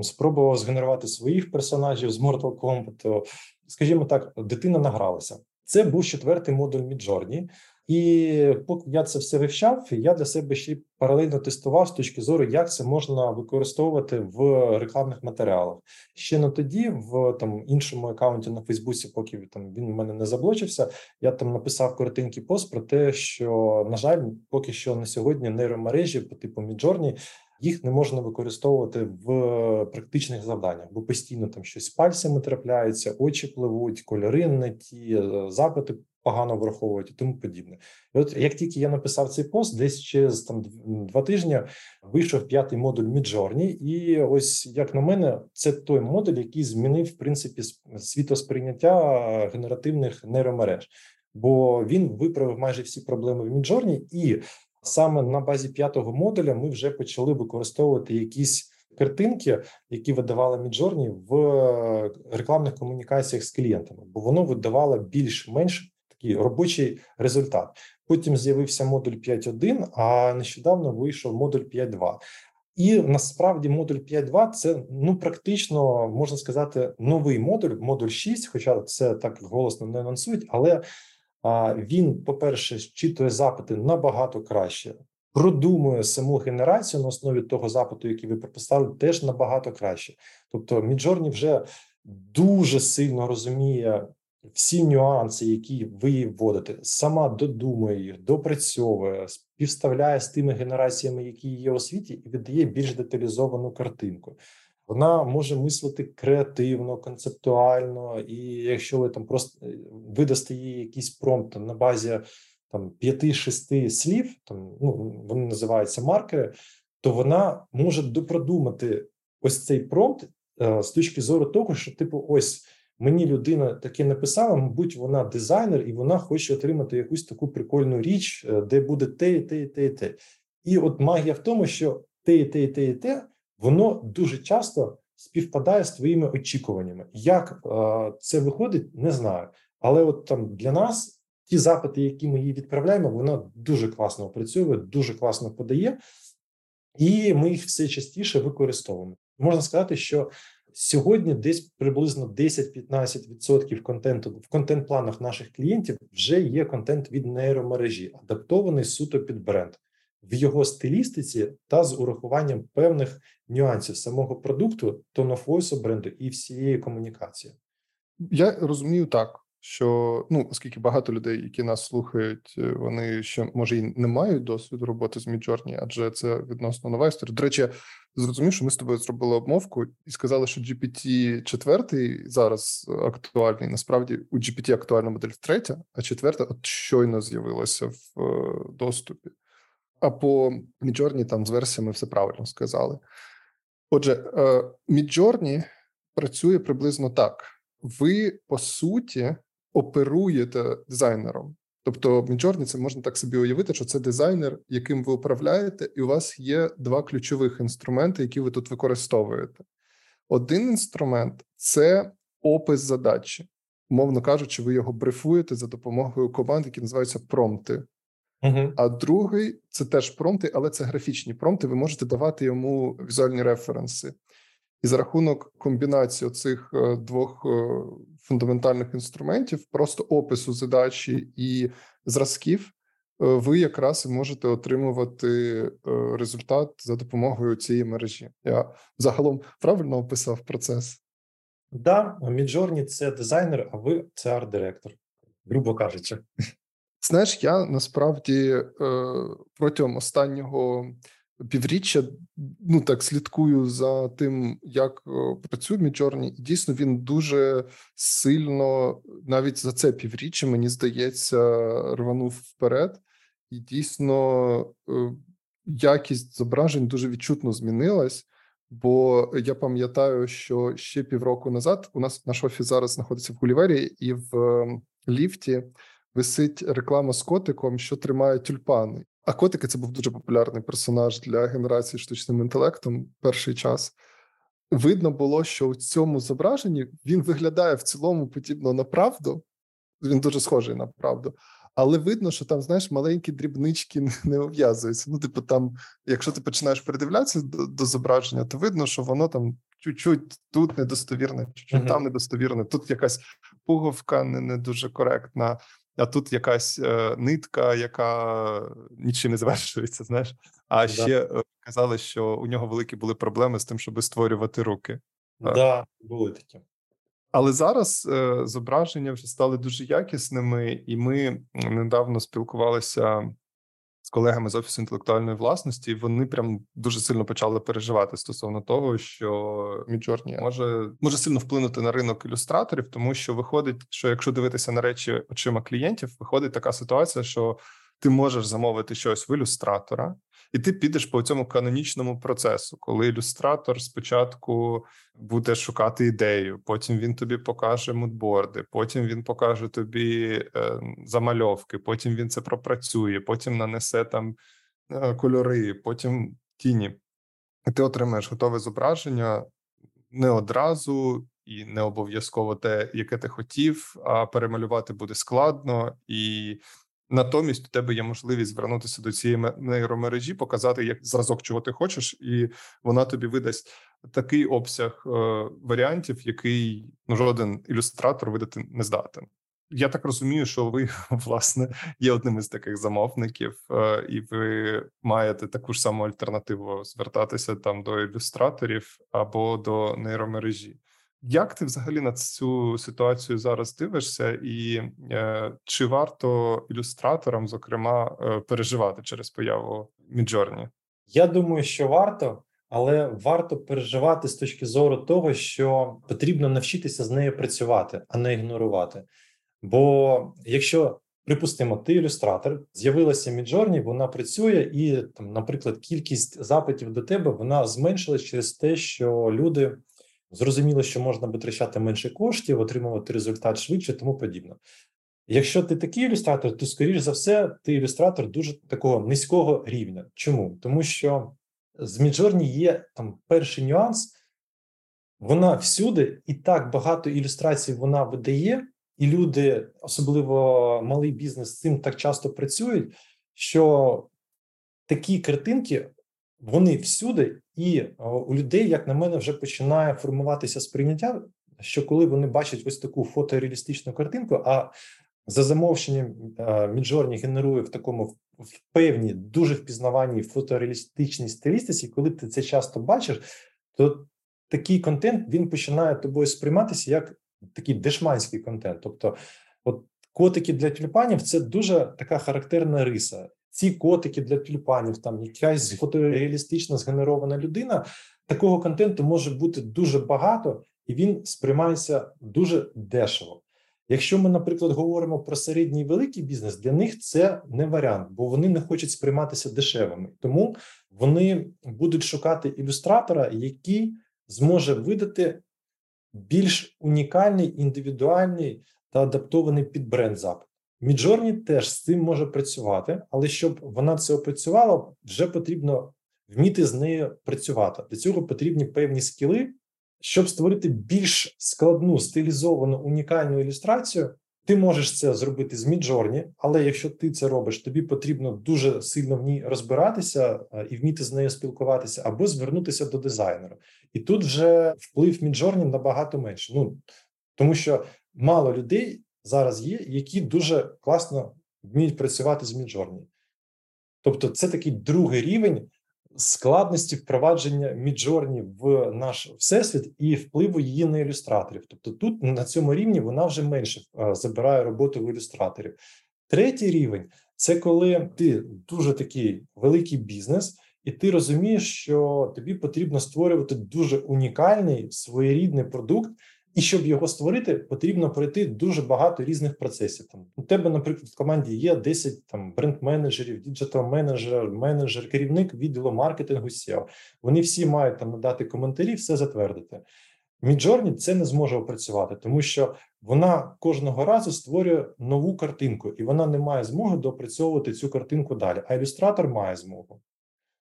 Спробував згенерувати своїх персонажів з Mortal Kombat. Скажімо так, дитина награлася. Це був четвертий модуль Midjourney. І поки я це все вивчав, я для себе ще паралельно тестував з точки зору, як це можна використовувати в рекламних матеріалах. Ще не тоді, в там іншому аккаунті на Фейсбуці, поки там він в мене не заблочився. Я там написав коротенький пост про те, що на жаль, поки що на сьогодні нейромережі по типу Midjourney їх не можна використовувати в практичних завданнях, бо постійно там щось пальцями трапляється, очі пливуть, кольори не ті запити погано враховують і тому подібне. І От як тільки я написав цей пост, десь через там два тижні вийшов п'ятий модуль Midjourney, і ось як на мене, це той модуль, який змінив в принципі світосприйняття генеративних нейромереж, бо він виправив майже всі проблеми в Midjourney, і саме на базі п'ятого модуля ми вже почали використовувати якісь. Картинки, які видавали Midjourney в рекламних комунікаціях з клієнтами, бо воно видавало більш-менш такий робочий результат. Потім з'явився модуль 5.1, а нещодавно вийшов модуль 5.2. І насправді модуль 5.2 – це ну практично можна сказати новий модуль, модуль 6, Хоча це так голосно не анонсують, але а, він, по-перше, щитує запити набагато краще, продумує саму генерацію на основі того запиту, який ви прописали, теж набагато краще. Тобто, Midjourney вже дуже сильно розуміє всі нюанси, які ви вводите, сама додумує їх, допрацьовує, співставляє з тими генераціями, які є у світі, і видає більш деталізовану картинку. Вона може мислити креативно, концептуально, і якщо ви там просто е, видасте їй якийсь промпт на базі там п'яти-шести слів, там ну вони називаються маркери, то вона може допродумати ось цей промпт е, з точки зору того, що типу, ось Мені людина таке написала, мабуть, вона дизайнер, і вона хоче отримати якусь таку прикольну річ, е, де буде те, і те, і те, і те. І от магія в тому, що те, і те, і те, і те, воно дуже часто співпадає з твоїми очікуваннями. Як е, це виходить, не знаю. Але от там для нас ті запити, які ми їй відправляємо, вона дуже класно опрацьовує, дуже класно подає, і ми їх все частіше використовуємо. Можна сказати, що сьогодні десь приблизно 10-15% контенту в контент-планах наших клієнтів вже є контент від нейромережі, адаптований суто під бренд в його стилістиці та з урахуванням певних нюансів самого продукту, тонофойсу бренду і всієї комунікації. Я розумію так, що ну, оскільки багато людей, які нас слухають, е, вони ще може і не мають досвіду роботи з Midjourney, адже це відносно нова історія. До речі, зрозумів, що ми з тобою зробили обмовку і сказали, що GPT 4 зараз актуальний. Насправді у GPT актуальна модель третя, а четверта от щойно з'явилася в е, доступі. А по Midjourney там з версіями все правильно сказали. Отже, е, Midjourney працює приблизно так: ви по суті оперуєте дизайнером. Тобто, Midjourney це можна так собі уявити, що це дизайнер, яким ви управляєте, і у вас є два ключових інструменти, які ви тут використовуєте. Один інструмент це опис задачі, умовно кажучи, ви його брифуєте за допомогою команд, які називаються промпти. Uh-huh. А другий це теж промпти, але це графічні промпти. Ви можете давати йому візуальні референси. І за рахунок комбінації цих е, двох е, фундаментальних інструментів, просто опису задачі і зразків, е, ви якраз можете отримувати результат за допомогою цієї мережі. Я загалом правильно описав процес. Да, Midjourney – це дизайнер, а ви це арт-директор, грубо кажучи. Знаєш, я насправді протягом останнього півріччя ну так слідкую за тим, як е, працює Midjourney, і дійсно він дуже сильно, навіть за це півріччя, мені здається, рванув вперед, і дійсно е, якість зображень дуже відчутно змінилась. Бо я пам'ятаю, що ще півроку назад у нас наш офіс зараз знаходиться в Гулівері, і в ліфті висить реклама з котиком, що тримає тюльпани. А котики це був дуже популярний персонаж для генерації штучним інтелектом перший час. Видно було, що у цьому зображенні він виглядає в цілому подібно на правду. Він дуже схожий на правду, але видно, що там, знаєш, маленькі дрібнички не ув'язуються. Ну, типу, там, якщо ти починаєш придивлятися до, до зображення, то видно, що воно там чуть-чуть тут недостовірне, чуть-чуть uh-huh. там недостовірне. Тут якась пуговка не, не дуже коректна а тут якась е, нитка, яка нічим не завершується. Знаєш, а да. ще е, казали, що у нього великі були проблеми з тим, щоб створювати руки. Да, були такі. Але зараз е, зображення вже стали дуже якісними, і ми недавно спілкувалися з колегами з офісу інтелектуальної власності, вони прям дуже сильно почали переживати стосовно того, що Midjourney. може може сильно вплинути на ринок ілюстраторів, тому що виходить, що якщо дивитися на речі очима клієнтів, виходить така ситуація, що ти можеш замовити щось в ілюстратора, і ти підеш по цьому канонічному процесу, коли ілюстратор спочатку буде шукати ідею, потім він тобі покаже мудборди, потім він покаже тобі е, замальовки, потім він це пропрацює, потім нанесе там е, кольори, потім тіні. І ти отримаєш готове зображення не одразу. І не обов'язково те, яке ти хотів, а перемалювати буде складно, і Натомість у тебе є можливість звернутися до цієї нейромережі, показати як зразок, чого ти хочеш, і вона тобі видасть такий обсяг е, варіантів, який ну, жоден ілюстратор видати не здатен. Я так розумію, що ви <laughs> власне є одним із таких замовників, е, і ви маєте таку ж саму альтернативу звертатися там до ілюстраторів або до нейромережі. Як ти взагалі на цю ситуацію зараз дивишся, і е, чи варто ілюстраторам, зокрема, е, переживати через появу Midjourney? Я думаю, що варто, але варто переживати з точки зору того, що потрібно навчитися з нею працювати, а не ігнорувати. Бо якщо припустимо, ти ілюстратор, з'явилася Midjourney, вона працює, і там, наприклад, кількість запитів до тебе вона зменшилась через те, що люди Зрозуміло, що можна витрачати менше коштів, отримувати результат швидше, тому подібне. Якщо ти такий ілюстратор, то скоріш за все, ти ілюстратор дуже такого низького рівня. Чому? Тому що з Midjourney є там перший нюанс, вона всюди і так багато ілюстрацій вона видає, і люди, особливо малий бізнес, з цим так часто працюють, що такі картинки вони всюди, і у людей, як на мене, вже починає формуватися сприйняття, що коли вони бачать ось таку фотореалістичну картинку, а за замовченням Midjourney генерує в такому в певній дуже впізнаваній фотореалістичній стилістиці, коли ти це часто бачиш, то такий контент він починає тобою сприйматися як такий дешманський контент. Тобто, от котики для тюльпанів це дуже така характерна риса. Ці котики для тюльпанів, там якась фотореалістично згенерована людина. Такого контенту може бути дуже багато, і він сприймається дуже дешево. Якщо ми, наприклад, говоримо про середній і великий бізнес, для них це не варіант, бо вони не хочуть сприйматися дешевими. Тому вони будуть шукати ілюстратора, який зможе видати більш унікальний, індивідуальний та адаптований під бренд запит. Midjourney теж з цим може працювати, але щоб вона це опрацювала, вже потрібно вміти з нею працювати. Для цього потрібні певні скіли. Щоб створити більш складну стилізовану унікальну ілюстрацію, ти можеш це зробити з Midjourney, але якщо ти це робиш, тобі потрібно дуже сильно в ній розбиратися і вміти з нею спілкуватися, або звернутися до дизайнера. І тут вже вплив Midjourney набагато менше. Ну тому що мало людей зараз є, які дуже класно вміють працювати з Midjourney. Тобто, це такий другий рівень складності впровадження Midjourney в наш всесвіт і впливу її на ілюстраторів. Тобто, тут на цьому рівні вона вже менше забирає роботу в ілюстраторів. Третій рівень це коли ти дуже такий великий бізнес, і ти розумієш, що тобі потрібно створювати дуже унікальний своєрідний продукт, і щоб його створити, потрібно пройти дуже багато різних процесів. Там у тебе, наприклад, в команді є 10 там бренд-менеджерів, діджитал-менеджер, менеджер, керівник відділу маркетингу. CEO. Вони всі мають там надати коментарі, все затвердити. Midjourney це не зможе опрацювати, тому що вона кожного разу створює нову картинку, і вона не має змоги допрацьовувати цю картинку далі. А ілюстратор має змогу.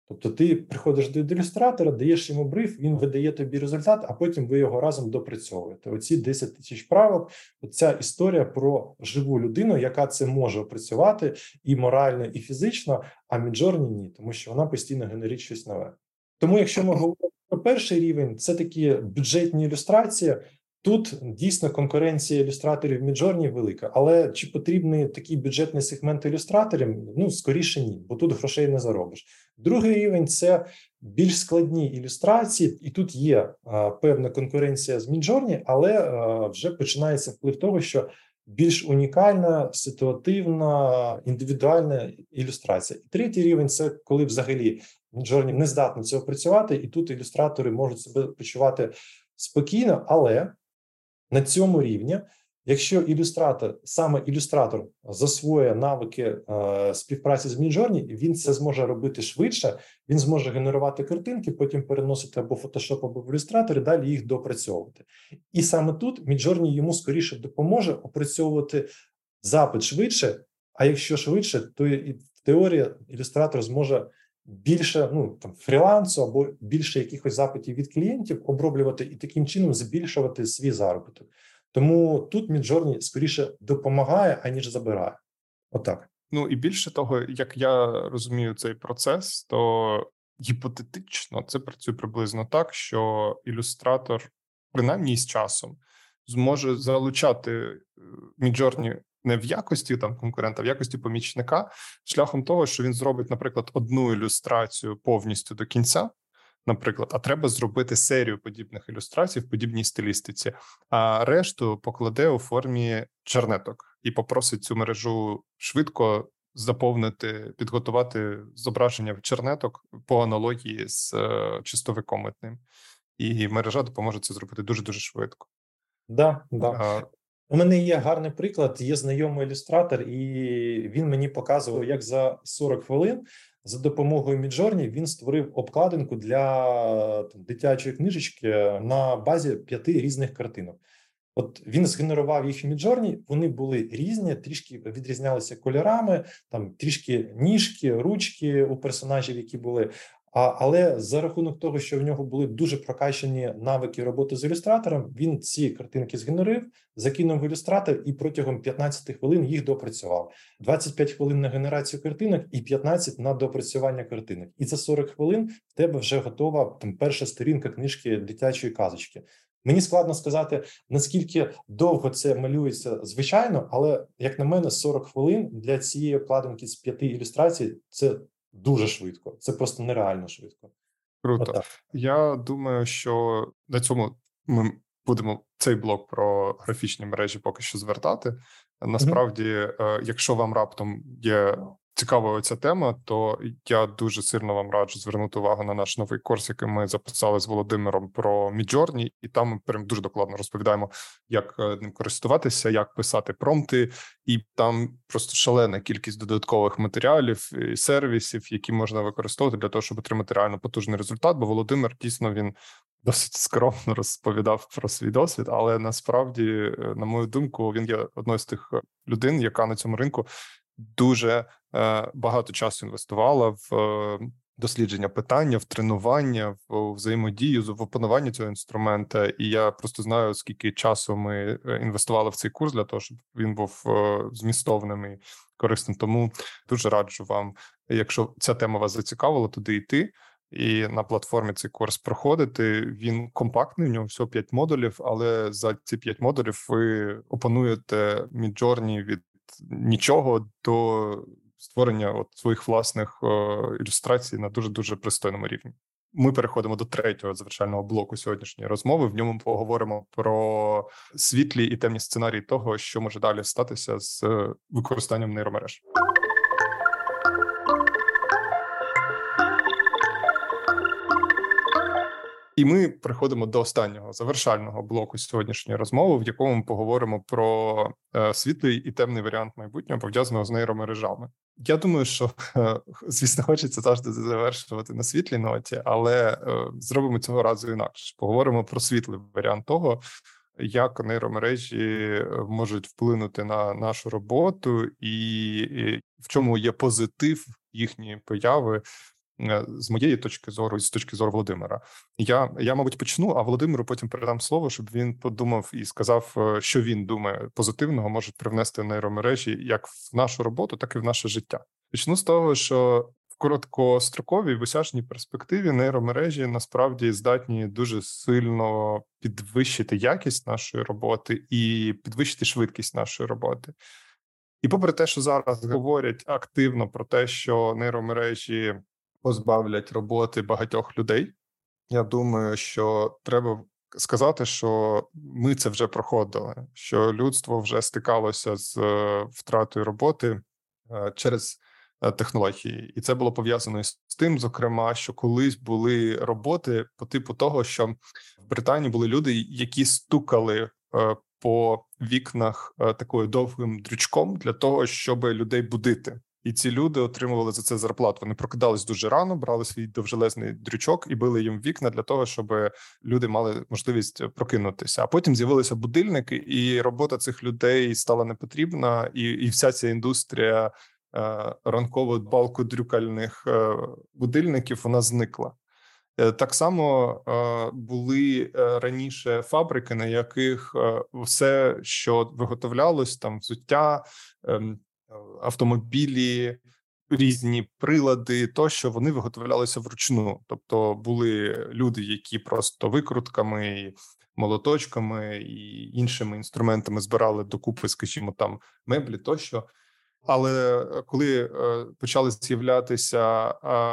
Тобто, ти приходиш до ілюстратора, даєш йому бриф, він видає тобі результат, а потім ви його разом допрацьовуєте. Оці 10 тисяч правок. Оця історія про живу людину, яка це може опрацювати і морально, і фізично. А Midjourney ні, тому що вона постійно генерить щось нове. Тому, якщо ми говоримо про перший рівень, це такі бюджетні ілюстрації. Тут дійсно конкуренція ілюстраторів Midjourney велика, але чи потрібний такий бюджетний сегмент ілюстраторів? Ну скоріше ні, бо тут грошей не заробиш. Другий рівень це більш складні ілюстрації, і тут є а, певна конкуренція з Midjourney, але а, вже починається вплив того, що більш унікальна, ситуативна, індивідуальна ілюстрація. І третій рівень це коли взагалі Midjourney не здатні цього працювати, і тут ілюстратори можуть себе почувати спокійно, але на цьому рівні, якщо ілюстратор, саме ілюстратор засвоює навики е, співпраці з Midjourney, він це зможе робити швидше. Він зможе генерувати картинки, потім переносити або в Photoshop, або в ілюстратор, і далі їх допрацьовувати. І саме тут Midjourney йому скоріше допоможе опрацьовувати запит швидше. А якщо швидше, то і в теорії ілюстратор зможе більше ну там фрілансу або більше якихось запитів від клієнтів оброблювати і таким чином збільшувати свій заробіток. Тому тут Midjourney скоріше допомагає аніж забирає. Отак. Ну і більше того, як я розумію цей процес, то гіпотетично це працює приблизно так, що ілюстратор, принаймні з часом, зможе залучати Midjourney не в якості там конкурента, а в якості помічника, шляхом того, що він зробить, наприклад, одну ілюстрацію повністю до кінця. Наприклад, а треба зробити серію подібних ілюстрацій в подібній стилістиці, а решту покладе у формі чернеток і попросить цю мережу швидко заповнити, підготувати зображення в чернеток по аналогії з е, чистовиком митним. І мережа допоможе це зробити дуже дуже швидко. Да, да. У мене є гарний приклад. Є знайомий ілюстратор, і він мені показував, як за 40 хвилин за допомогою Midjourney він створив обкладинку для там, дитячої книжечки на базі п'яти різних картинок. От він згенерував їх в Midjourney, вони були різні, трішки відрізнялися кольорами, там трішки ніжки, ручки у персонажів, які були. А, Але за рахунок того, що в нього були дуже прокачані навики роботи з ілюстратором, він ці картинки згенерив, закинув в ілюстратор і протягом 15 хвилин їх допрацював. 25 хвилин на генерацію картинок і 15 на допрацювання картинок. І за 40 хвилин в тебе вже готова там перша сторінка книжки дитячої казочки. Мені складно сказати наскільки довго це малюється звичайно, але як на мене, 40 хвилин для цієї обкладинки з п'яти ілюстрацій це дуже швидко. Це просто нереально швидко. Круто. Отак. Я думаю, що на цьому ми будемо цей блок про графічні мережі поки що завершувати. Насправді, mm-hmm. якщо вам раптом є цікава ця тема, то я дуже сильно вам раджу звернути увагу на наш новий курс, який ми записали з Володимиром про Midjourney, і там ми прям дуже докладно розповідаємо, як е, ним користуватися, як писати промти, і там просто шалена кількість додаткових матеріалів і сервісів, які можна використовувати для того, щоб отримати реально потужний результат. Бо Володимир дійсно він. Досить скромно розповідав про свій досвід, але насправді, е, на мою думку, він є одною з тих людей, яка на цьому ринку дуже е, багато часу інвестувала в е, дослідження питання, в тренування, в взаємодію, в опанування цього інструмента. І я просто знаю, скільки часу ми е, інвестували в цей курс для того, щоб він був змістовним і корисним. Тому дуже раджу вам, якщо ця тема вас зацікавила, туди йти. І на платформі цей курс проходити. Він компактний, в нього всього 5 модулів, але за ці 5 модулів ви опануєте Midjourney від нічого до створення от своїх власних ілюстрацій на дуже дуже пристойному рівні. Ми переходимо до третього завершального блоку сьогоднішньої розмови. В ньому поговоримо про світлі і темні сценарії того, що може далі статися з використанням нейромереж. І ми приходимо до останнього завершального блоку сьогоднішньої розмови, в якому ми поговоримо про е, світлий і темний варіант майбутнього пов'язаного з нейромережами. Я думаю, що е, звісно, хочеться завжди завершувати на світлій ноті, але е, зробимо цього разу інакше. Поговоримо про світлий варіант того, як нейромережі можуть вплинути на нашу роботу, і в чому є позитив їхньої появи з моєї точки зору, і з точки зору Володимира, я я, мабуть, почну. А Володимиру потім передам слово, щоб він подумав і сказав, е, що він думає позитивного можуть привнести нейромережі як в нашу роботу, так і в наше життя. Почну з того, що в короткостроковій висячній перспективі нейромережі насправді здатні дуже сильно підвищити якість нашої роботи і підвищити швидкість нашої роботи. І попри те, що зараз говорять активно про те, що нейромережі позбавлять роботи багатьох людей. Я думаю, що треба сказати, що ми це вже проходили, що людство вже стикалося з е, втратою роботи е, через е, технології, і це було пов'язано з тим, зокрема, що колись були роботи по типу того, що в Британії були люди, які стукали по вікнах такою довгим дрючком для того, щоб людей будити. І ці люди отримували за це зарплату. Вони прокидались дуже рано, брали свій довжелезний дрючок і били їм вікна для того, щоб люди мали можливість прокинутися. А потім з'явилися будильники, і робота цих людей стала непотрібна, і і вся ця індустрія е, ранково балкодрюкальних е, будильників вона зникла. Е, так само були раніше фабрики, на яких все, що виготовлялось, там взуття. Автомобілі, різні прилади, тощо вони виготовлялися вручну. Тобто були люди, які просто викрутками, молоточками і іншими інструментами збирали докупи, скажімо, там меблі тощо. Але коли е, почали з'являтися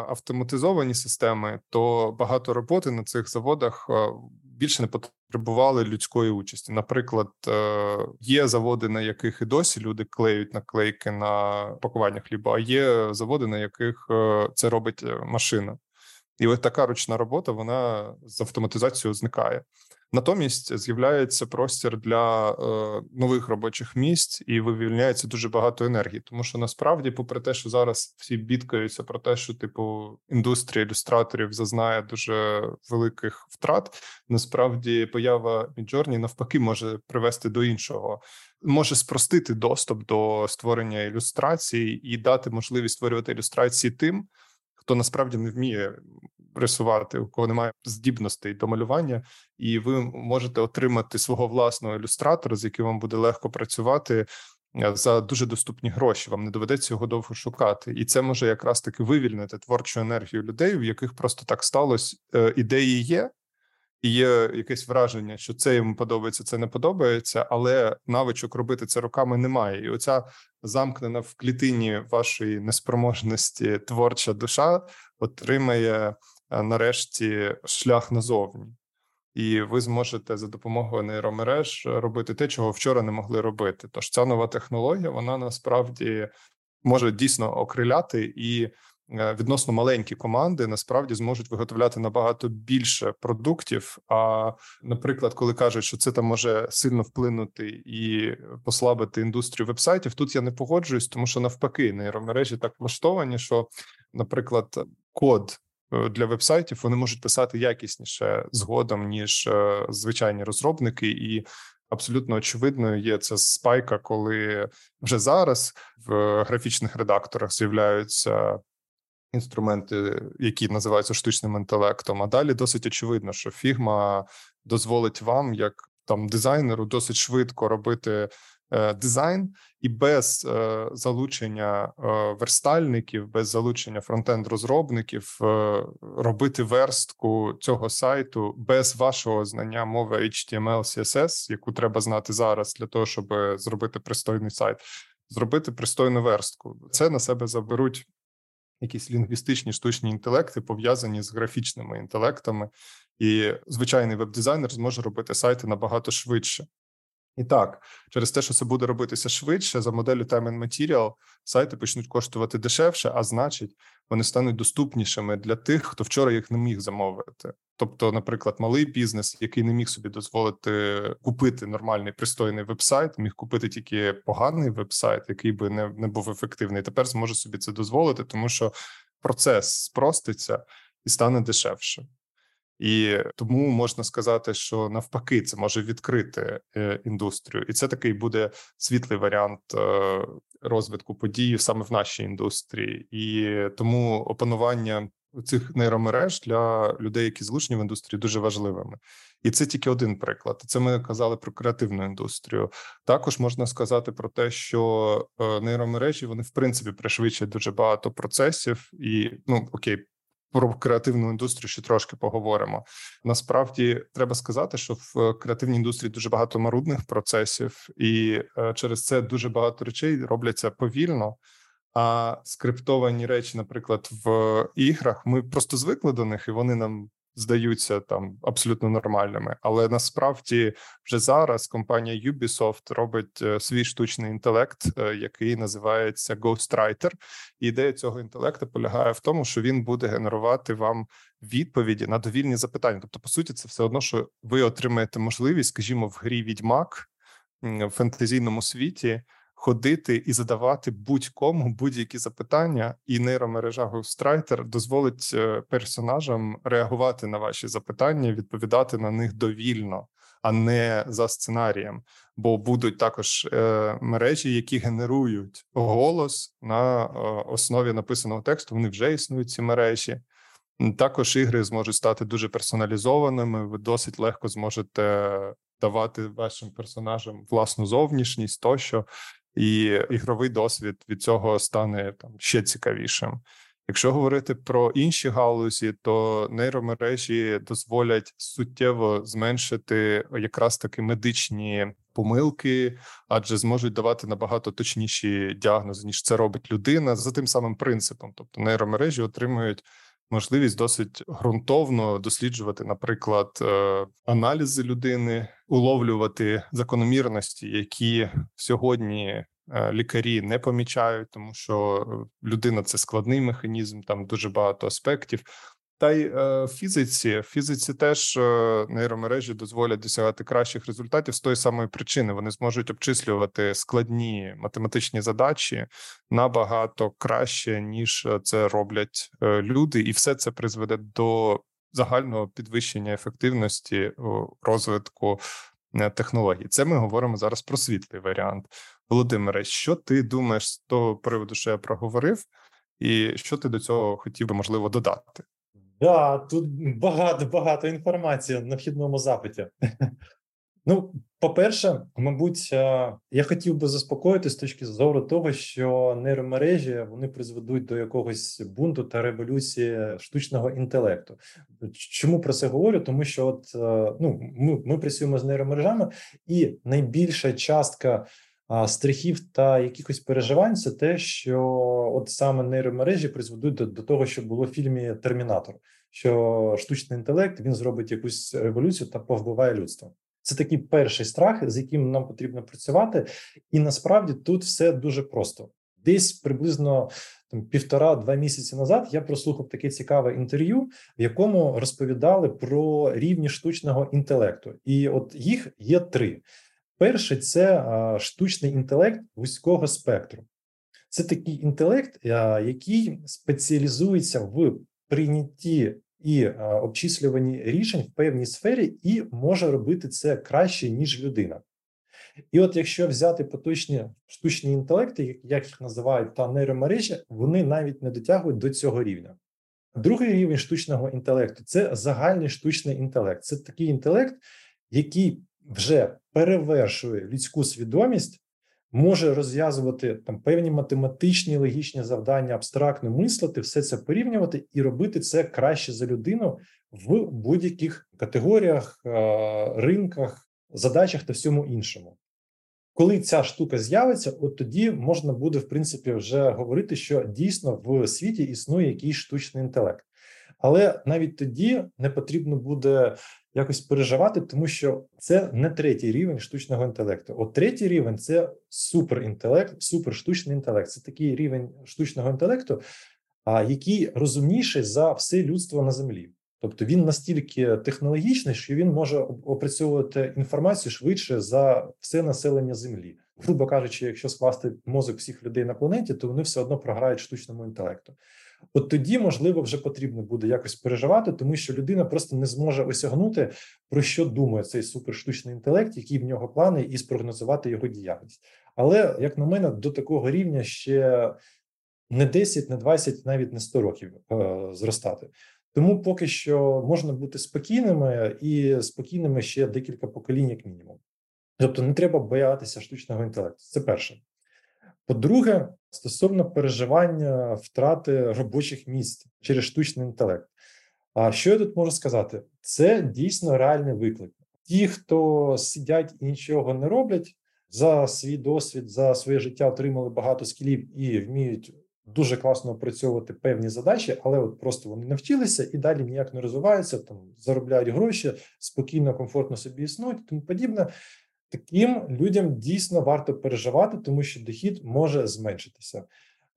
автоматизовані системи, то багато роботи на цих заводах е, більше не потребували людської участі. Наприклад, е, є заводи, на яких і досі люди клеють наклейки на пакування хліба, а є заводи, на яких е, це робить е, машина. І ось така ручна робота вона з автоматизацією зникає. Натомість з'являється простір для е, нових робочих місць і вивільняється дуже багато енергії. Тому що насправді, попри те, що зараз всі бідкаються про те, що типу індустрія ілюстраторів зазнає дуже великих втрат, насправді поява Midjourney навпаки може привести до іншого. Може спростити доступ до створення ілюстрацій і дати можливість створювати ілюстрації тим, хто насправді не вміє рисувати, у кого немає здібностей до малювання, і ви можете отримати свого власного ілюстратора, з яким вам буде легко працювати. Е, за дуже доступні гроші вам не доведеться його довго шукати, і це може якраз таки вивільнити творчу енергію людей, в яких просто так сталося. Е, ідеї є, і є якесь враження, що це йому подобається, це не подобається, але навичок робити це руками немає. І оця замкнена в клітині вашої неспроможності творча душа отримає нарешті шлях назовні. І ви зможете за допомогою нейромереж робити те, чого вчора не могли робити. Тож ця нова технологія вона насправді може дійсно окриляти і Е, відносно маленькі команди насправді зможуть виготовляти набагато більше продуктів. А наприклад, коли кажуть, що це там може сильно вплинути і послабити індустрію вебсайтів, тут я не погоджуюсь, тому що навпаки, нейромережі так влаштовані, що, наприклад, код. Е, для вебсайтів вони можуть писати якісніше згодом ніж е, звичайні розробники, і абсолютно очевидною є ця спайка, коли вже зараз в графічних редакторах з'являються інструменти, які називаються штучним інтелектом. А далі досить очевидно, що фігма дозволить вам, як там дизайнеру, досить швидко робити дизайн, і без е, залучення е, верстальників, без залучення фронтенд-розробників, е, робити верстку цього сайту без вашого знання мови HTML, CSS, яку треба знати зараз для того, щоб зробити пристойний сайт. Зробити пристойну верстку, це на себе заберуть якісь лінгвістичні штучні інтелекти пов'язані з графічними інтелектами, і звичайний веб-дизайнер зможе робити сайти набагато швидше. І так, через те, що це буде робитися швидше, за моделлю Time and Material сайти почнуть коштувати дешевше, а значить, вони стануть доступнішими для тих, хто вчора їх не міг замовити. Тобто, наприклад, малий бізнес, який не міг собі дозволити купити нормальний пристойний вебсайт, міг купити тільки поганий вебсайт, який би не, не був ефективний. Тепер зможе собі це дозволити, тому що процес спроститься і стане дешевше. І тому можна сказати, що навпаки, це може відкрити е, індустрію, і це такий буде світлий варіант е, розвитку подій саме в нашій індустрії, і тому опанування цих нейромереж для людей, які злучені в індустрії, дуже важливими. І це тільки один приклад. Це ми казали про креативну індустрію. Також можна сказати про те, що е, нейромережі вони в принципі пришвидшують дуже багато процесів, і ну окей, про креативну індустрію ще трошки поговоримо. Насправді треба сказати, що в креативній індустрії дуже багато марудних процесів, і е, через це дуже багато речей робляться повільно. А скриптовані речі, наприклад, в іграх, ми просто звикли до них, і вони нам здаються там абсолютно нормальними. Але насправді вже зараз компанія Ubisoft робить е, свій штучний інтелект, е, який називається Ghostwriter. І ідея цього інтелекту полягає в тому, що він буде генерувати вам відповіді на довільні запитання. Тобто, по суті, це все одно, що ви отримаєте можливість, скажімо, в грі відьмак в фентезійному світі ходити і задавати будь-кому будь-які запитання, і нейромережа Ghostwriter дозволить е, персонажам реагувати на ваші запитання, відповідати на них довільно, а не за сценарієм. Бо будуть також е, мережі, які генерують голос на е, основі написаного тексту. Вони вже існують ці мережі. Також ігри зможуть стати дуже персоналізованими. Ви досить легко зможете давати вашим персонажам власну зовнішність тощо і ігровий досвід від цього стане там ще цікавішим. Якщо говорити про інші галузі, то нейромережі дозволять суттєво зменшити якраз таки медичні помилки, адже зможуть давати набагато точніші діагнози ніж це робить людина за тим самим принципом. Тобто нейромережі отримують можливість досить ґрунтовно досліджувати, наприклад, е, аналізи людини, уловлювати закономірності, які сьогодні. Е, лікарі не помічають, тому що людина це складний механізм, там дуже багато аспектів. Та й е, фізиці, фізиці теж е, нейромережі дозволять досягати кращих результатів з тої самої причини. Вони зможуть обчислювати складні математичні задачі набагато краще, ніж це роблять е, люди, і все це призведе до загального підвищення ефективності розвитку е, технологій. Це ми говоримо зараз про світлий варіант. Володимире, що ти думаєш з того приводу, що я проговорив, і що ти до цього хотів би можливо додати? Да, тут багато багато інформації на вхідному запиті. Ну, по-перше, мабуть, е, я хотів би заспокоїти з точки зору того, що нейромережі вони призведуть до якогось бунту та революції штучного інтелекту. Чому про це говорю? Тому що, от е, ну, ми, ми працюємо з нейромережами, і найбільша частка страхів та якихось переживань, це те, що от саме нейромережі призведуть до, до того, що було в фільмі Термінатор, що штучний інтелект він зробить якусь революцію та повбиває людство. Це такий перший страх, з яким нам потрібно працювати, і насправді тут все дуже просто. Десь приблизно там півтора-два місяці назад я прослухав таке цікаве інтерв'ю, в якому розповідали про рівні штучного інтелекту, і от їх є три. Перший це штучний інтелект вузького спектру. Це такий інтелект, який спеціалізується в прийнятті і обчислюванні рішень в певній сфері, і може робити це краще, ніж людина. І от якщо взяти поточні штучні інтелекти, як їх називають та нейромережі, вони навіть не дотягують до цього рівня. Другий рівень штучного інтелекту це загальний штучний інтелект. Це такий інтелект, який вже перевершує людську свідомість, може розв'язувати там певні математичні логічні завдання, абстрактно мислити, все це порівнювати і робити це краще за людину в будь-яких категоріях, ринках, задачах та всьому іншому. Коли ця штука з'явиться, от тоді можна буде в принципі вже говорити, що дійсно в світі існує якийсь штучний інтелект. Але навіть тоді не потрібно буде якось переживати, тому що це не третій рівень штучного інтелекту. От третій рівень це суперінтелект, суперштучний інтелект. Це такий рівень штучного інтелекту, а який розумніший за все людство на землі. Тобто він настільки технологічний, що він може опрацьовувати інформацію швидше за все населення Землі. Грубо кажучи, якщо скласти мозок всіх людей на планеті, то вони все одно програють штучному інтелекту. От тоді, можливо, вже потрібно буде якось переживати, тому що людина просто не зможе осягнути про що думає цей суперштучний інтелект, які в нього плани, і спрогнозувати його діяльність. Але як на мене, до такого рівня ще не 10, не 20, навіть не 100 років е, зростати. Тому поки що можна бути спокійними і спокійними ще декілька поколінь, як мінімум. Тобто не треба боятися штучного інтелекту. Це перше. По-друге, стосовно переживання втрати робочих місць через штучний інтелект. А що я тут можу сказати? Це дійсно реальний виклик. Ті, хто сидять і нічого не роблять, за свій досвід, за своє життя отримали багато скілів і вміють дуже класно опрацьовувати певні задачі, але от просто вони навчилися і далі ніяк не розвиваються, там заробляють гроші, спокійно, комфортно собі існують, тому подібне. Таким людям дійсно варто переживати, тому що дохід може зменшитися.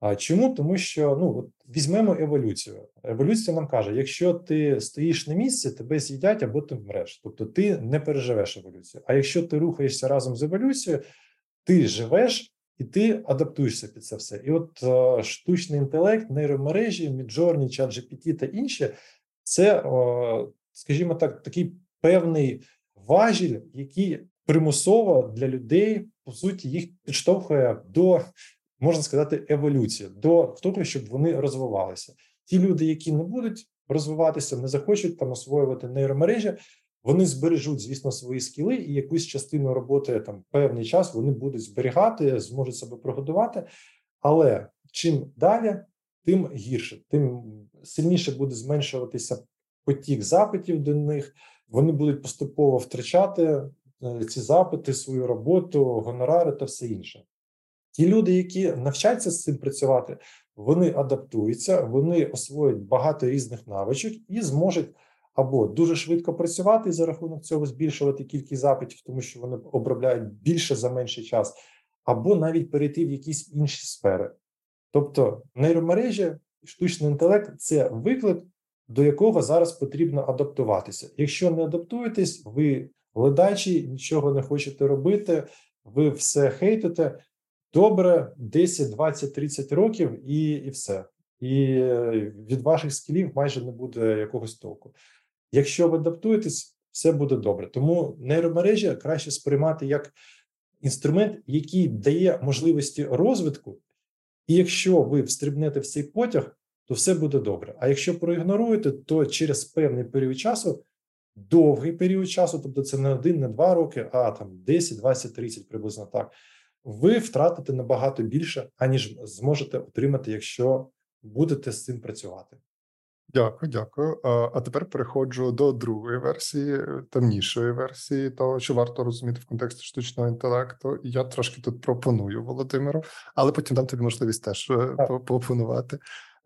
А чому? Тому що ну от візьмемо еволюцію. Еволюція нам каже: якщо ти стоїш на місці, тебе з'їдять або ти вмреш. Тобто ти не переживеш еволюцію. А якщо ти рухаєшся разом з еволюцією, ти живеш і ти адаптуєшся під це все. І от е, штучний інтелект, нейромережі, Midjourney, ChatGPT та інші, це, е, скажімо так, такий певний важіль, який примусово для людей по суті їх підштовхує до можна сказати еволюції, до того, щоб вони розвивалися. Ті люди, які не будуть розвиватися, не захочуть там освоювати нейромережі. Вони збережуть, звісно, свої скіли, і якусь частину роботи там певний час вони будуть зберігати, зможуть себе прогодувати. Але чим далі, тим гірше, тим сильніше буде зменшуватися потік запитів до них. Вони будуть поступово втрачати ці запити, свою роботу, гонорари та все інше. Ті люди, які навчаться з цим працювати, вони адаптуються, вони освоять багато різних навичок і зможуть або дуже швидко працювати і за рахунок цього збільшувати кількість запитів, тому що вони обробляють більше за менший час, або навіть перейти в якісь інші сфери. Тобто нейромережі, штучний інтелект це виклик, до якого зараз потрібно адаптуватися. Якщо не адаптуєтесь, ви ледачі, нічого не хочете робити, ви все хейтите. Добре, 10, 20, 30 років, і і все. І від ваших скілів майже не буде якогось толку. Якщо ви адаптуєтесь, все буде добре. Тому нейромережі краще сприймати як інструмент, який дає можливості розвитку, і якщо ви встрибнете в цей потяг, то все буде добре. А якщо проігноруєте, то через певний період часу, довгий період часу, тобто це не один, не два роки, а там 10, 20, 30 приблизно так, ви втратите набагато більше, аніж зможете отримати, якщо будете з цим працювати. Дякую, дякую. А тепер переходжу до другої версії, темнішої версії, того, що варто розуміти в контексті штучного інтелекту. Я трошки тут пропоную Володимиру, але потім дам тобі можливість теж е, пропонувати.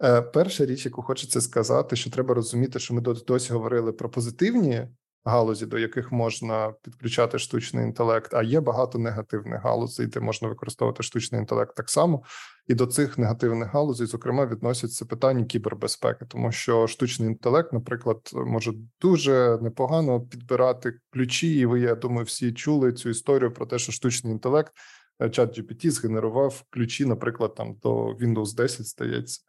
Е, перша річ, яку хочеться сказати, що треба розуміти, що ми досі говорили про позитивні галузі, до яких можна підключати штучний інтелект, а є багато негативних галузей, де можна використовувати штучний інтелект так само. І до цих негативних галузей, зокрема, відносяться питання кібербезпеки, тому що штучний інтелект, наприклад, може дуже непогано підбирати ключі. І ви, я думаю, всі чули цю історію про те, що штучний інтелект е, чат GPT згенерував ключі, наприклад, там до Windows 10, здається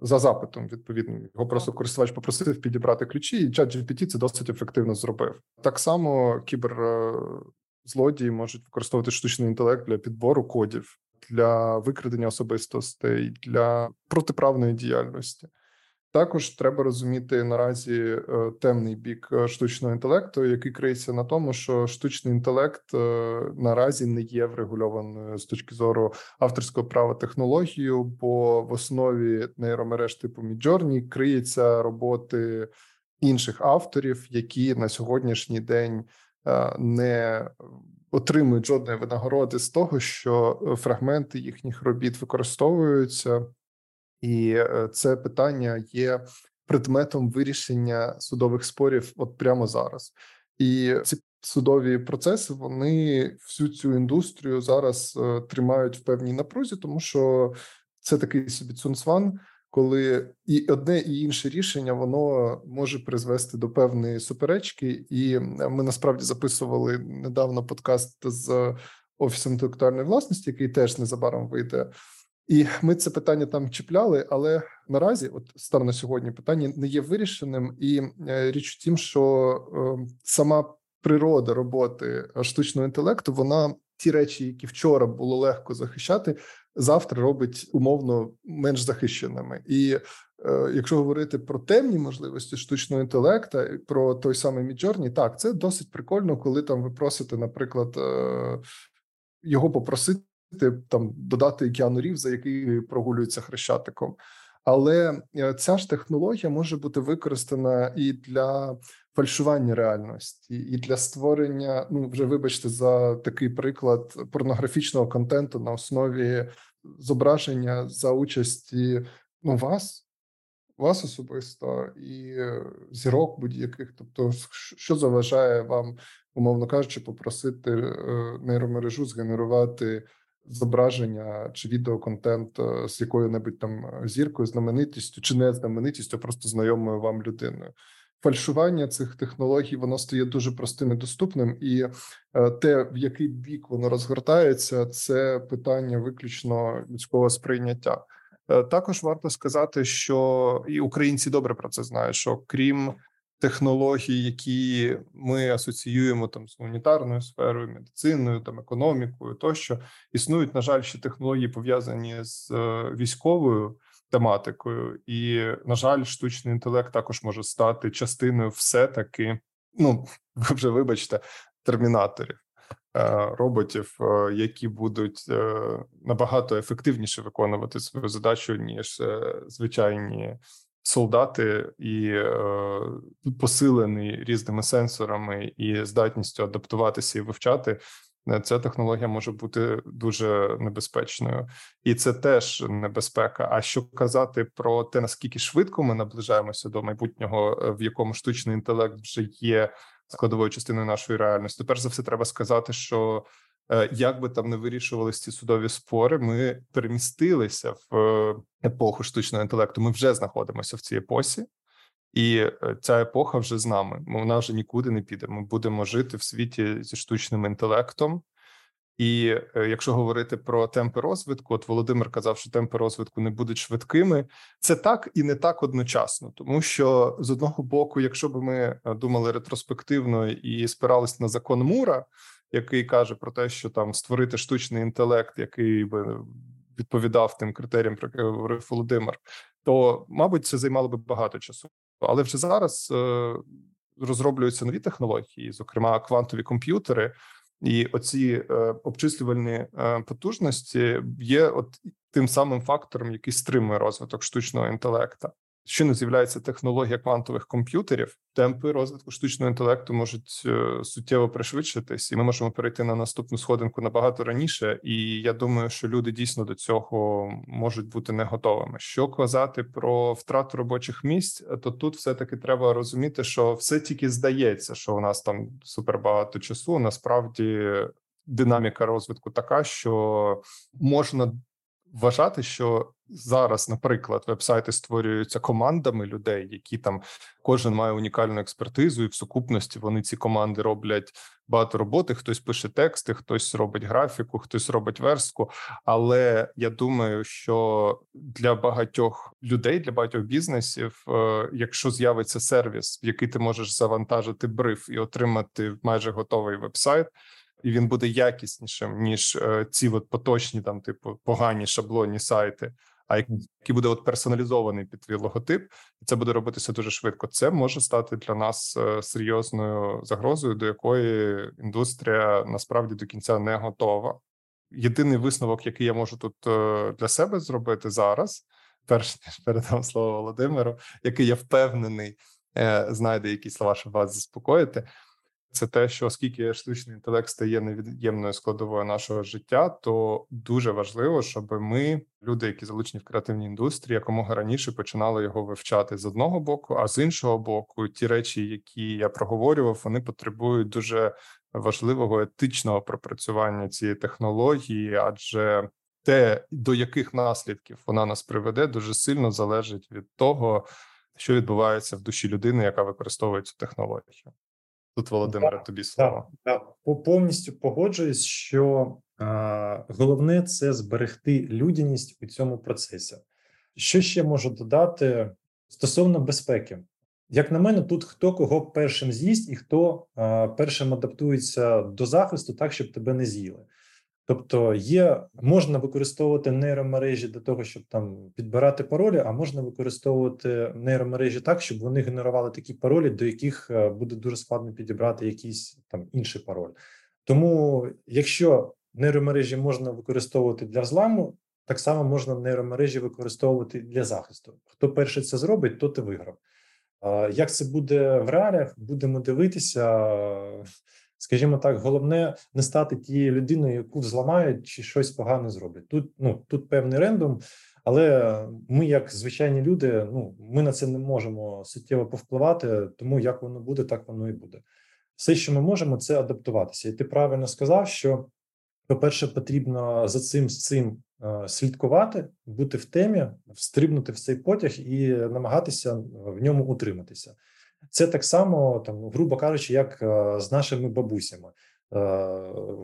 за запитом. Відповідно, його просто користувач попросив підібрати ключі, і чат GPT це досить ефективно зробив. Так само кіберзлодії можуть використовувати штучний інтелект для підбору кодів, для викрадення особистостей, для протиправної діяльності. Також треба розуміти наразі е, темний бік е, штучного інтелекту, який криється на тому, що штучний інтелект е, наразі не є врегульованою з точки зору авторського права технологію, бо в основі нейромереж типу Midjourney криється роботи інших авторів, які на сьогоднішній день не отримують жодної винагороди з того, що фрагменти їхніх робіт використовуються і е, це питання є предметом вирішення судових спорів от прямо зараз. І ці судові процеси вони всю цю індустрію зараз е, тримають в певній напрузі, тому що це такий собі цунцван, коли і одне і інше рішення воно може призвести до певної суперечки, і ми насправді записували недавно подкаст з офісом інтелектуальної власності, який теж незабаром вийде. І ми це питання там чіпляли, але наразі, от станом на сьогодні, питання не є вирішеним, і е, річ в тім, що е, сама природа роботи штучного інтелекту, вона ті речі, які вчора було легко захищати, завтра робить умовно менш захищеними. І е, якщо говорити про темні можливості штучного інтелекту, про той самий Midjourney, так це досить прикольно, коли там ви просите, наприклад, е, його попросити там додати Кіану Рівза, який прогулюється хрещатиком. Але е, ця ж технологія може бути використана і для фальшування реальності, і для створення. Ну вже вибачте за такий приклад порнографічного контенту на основі зображення за участі ну вас, вас особисто і е, зірок будь-яких. Тобто, що заважає вам, умовно кажучи, попросити е, нейромережу згенерувати зображення чи відеоконтент е, з якою-небудь там е, зіркою, знаменитістю чи не знаменитістю, а просто знайомою вам людиною. Фальшування цих технологій воно стає дуже простим і доступним, і е, те, в який бік воно розгортається, це питання виключно людського сприйняття. Також варто сказати, що і українці добре про це знають. Що крім технологій, які ми асоціюємо там з гуманітарною сферою, медициною, там економікою, тощо існують, на жаль, ще технології пов'язані з е, військовою тематикою, і на жаль, штучний інтелект також може стати частиною все таки. Ну <laughs> ви вже вибачте, термінаторів. Е, роботів, е, які будуть набагато ефективніше виконувати свою задачу ніж звичайні солдати і е, посилений різними сенсорами і здатністю адаптуватися і вивчати. Е, ця технологія може бути дуже небезпечною, і це теж небезпека. А що казати про те, наскільки швидко ми наближаємося до майбутнього, е, в якому штучний інтелект вже є складовою частиною нашої реальності? Перш за все, треба сказати, що як би там не вирішувалися ці судові спори, ми перемістилися в е, епоху штучного інтелекту. Ми вже знаходимося в цій епосі, І е, ця епоха вже з нами. Вона вже нікуди не піде. Ми будемо жити в світі зі штучним інтелектом. І е, якщо говорити про темпи розвитку, от Володимир казав, що темпи розвитку не будуть швидкими. Це так і не так одночасно, тому що з одного боку, якщо б ми е, думали ретроспективно і спирались на закон Мура, який каже про те, що там створити штучний інтелект, який би відповідав тим критеріям, про які говорив Володимир, то мабуть це займало би багато часу. Але вже зараз е, розроблюються нові технології, зокрема квантові комп'ютери. І оці е, обчислювальні е, потужності є от тим самим фактором, який стримує розвиток штучного інтелекту. Щойно з'являється технологія квантових комп'ютерів, темпи розвитку штучного інтелекту можуть е, суттєво пришвидшитись, і ми можемо перейти на наступну сходинку набагато раніше. І я думаю, що люди дійсно до цього можуть бути не готовими. Що казати про втрату робочих місць, то тут все таки треба розуміти, що все тільки здається, що у нас там супер багато часу. Насправді динаміка розвитку така, що можна вважати, що зараз, наприклад, вебсайти створюються командами людей, які там кожен має унікальну експертизу, і в сукупності вони ці команди роблять багато роботи. Хтось пише тексти, хтось робить графіку, хтось робить верстку. Але я думаю, що для багатьох людей, для багатьох бізнесів, е, якщо з'явиться сервіс, в який ти можеш завантажити бриф і отримати майже готовий вебсайт і він буде якіснішим ніж е, ці от поточні, там, типу, погані шаблонні сайти. А який буде от персоналізований під твій логотип, і це буде робитися дуже швидко. Це може стати для нас е, серйозною загрозою, до якої індустрія насправді до кінця не готова. Єдиний висновок, який я можу тут е, для себе зробити зараз, перш ніж передам слово Володимиру, який я впевнений, знайде якісь слова, щоб вас заспокоїти це те, що оскільки штучний інтелект стає невід'ємною складовою нашого життя, то дуже важливо, щоб ми, люди, які залучені в креативній індустрії, якомога раніше починали його вивчати з одного боку, а з іншого боку, ті речі, які я проговорював, вони потребують дуже важливого етичного пропрацювання цієї технології, адже те, до яких наслідків вона нас приведе, дуже сильно залежить від того, що відбувається в душі людини, яка використовує цю технологію. Тут Володимире, тобі слово. Так, так. повністю погоджуюсь, що е, головне це зберегти людяність у цьому процесі. Що ще можу додати стосовно безпеки? Як на мене, тут хто кого першим з'їсть і хто е, першим адаптується до захисту, так щоб тебе не з'їли. Тобто є можна використовувати нейромережі для того, щоб там підбирати паролі, а можна використовувати нейромережі так, щоб вони генерували такі паролі, до яких е, буде дуже складно підібрати якийсь там інший пароль. Тому, якщо нейромережі можна використовувати для взламу, так само можна нейромережі використовувати для захисту. Хто перший це зробить, то ти виграв. Як це буде в реаліях, будемо дивитися скажімо так, головне не стати тією людиною, яку взламають чи щось погане зроблять. Тут ну тут певний рендом, але ми, як звичайні люди, ну ми на це не можемо суттєво повпливати, тому як воно буде, так воно і буде. Все, що ми можемо, це адаптуватися. І ти правильно сказав, що по-перше, потрібно за цим з цим е, слідкувати, бути в темі, встрибнути в цей потяг і намагатися в ньому утриматися. Це так само, там, грубо кажучи, як е, з нашими бабусями. Е,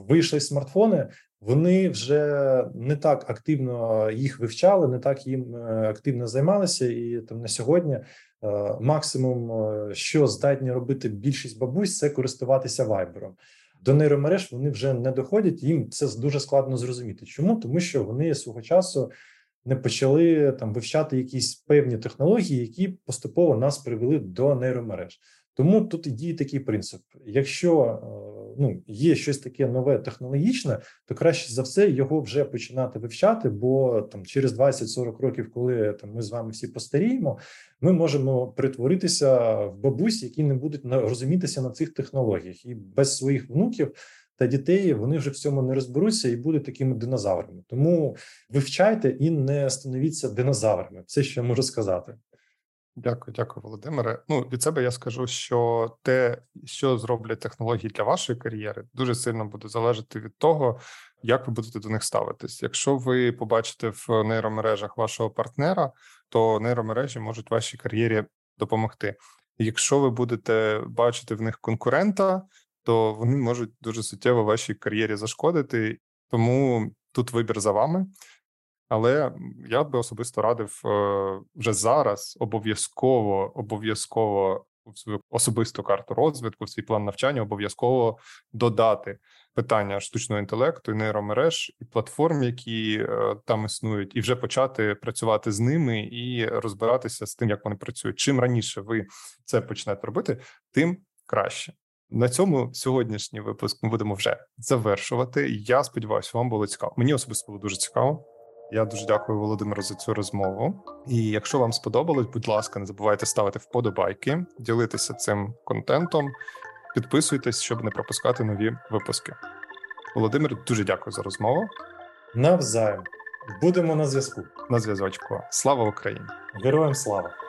вийшли смартфони, вони вже не так активно їх вивчали, не так їм е, активно займалися, і там на сьогодні максимум, що здатні робити більшість бабусь, це користуватися вайбером. До нейромереж вони вже не доходять. Їм це дуже складно зрозуміти. Чому тому, що вони свого часу не почали там вивчати якісь певні технології, які поступово нас привели до нейромереж. Тому тут і діє такий принцип: якщо е, ну є щось таке нове технологічне, то краще за все його вже починати вивчати. Бо там через 20-40 років, коли там ми з вами всі постаріємо, ми можемо притворитися в бабусь, які не будуть розумітися на цих технологіях, і без своїх внуків та дітей вони вже в цьому не розберуться і будуть такими динозаврами. Тому вивчайте і не становіться динозаврами. Все, що я можу сказати. Дякую, дякую, Володимире. Ну від себе я скажу, що те, що зроблять технології для вашої кар'єри, дуже сильно буде залежати від того, як ви будете до них ставитись. Якщо ви побачите в нейромережах вашого партнера, то нейромережі можуть вашій кар'єрі допомогти. Якщо ви будете бачити в них конкурента, то вони можуть дуже суттєво вашій кар'єрі зашкодити. Тому тут вибір за вами. Але я би особисто радив е, вже зараз обов'язково обов'язково в свою особисту карту розвитку, в свій план навчання обов'язково додати питання штучного інтелекту нейромереж і платформ, які е, там існують, і вже почати працювати з ними і розбиратися з тим, як вони працюють. Чим раніше ви це почнете робити, тим краще. На цьому сьогоднішній випуск ми будемо вже завершувати. Я сподіваюся, вам було цікаво. Мені особисто було дуже цікаво. Я дуже дякую Володимиру за цю розмову. І якщо вам сподобалось, будь ласка, не забувайте ставити вподобайки, ділитися цим контентом, підписуйтесь, щоб не пропускати нові випуски. Володимир, дуже дякую за розмову. Навзаєм будемо на зв'язку. На зв'язочку. Слава Україні! Героям слава!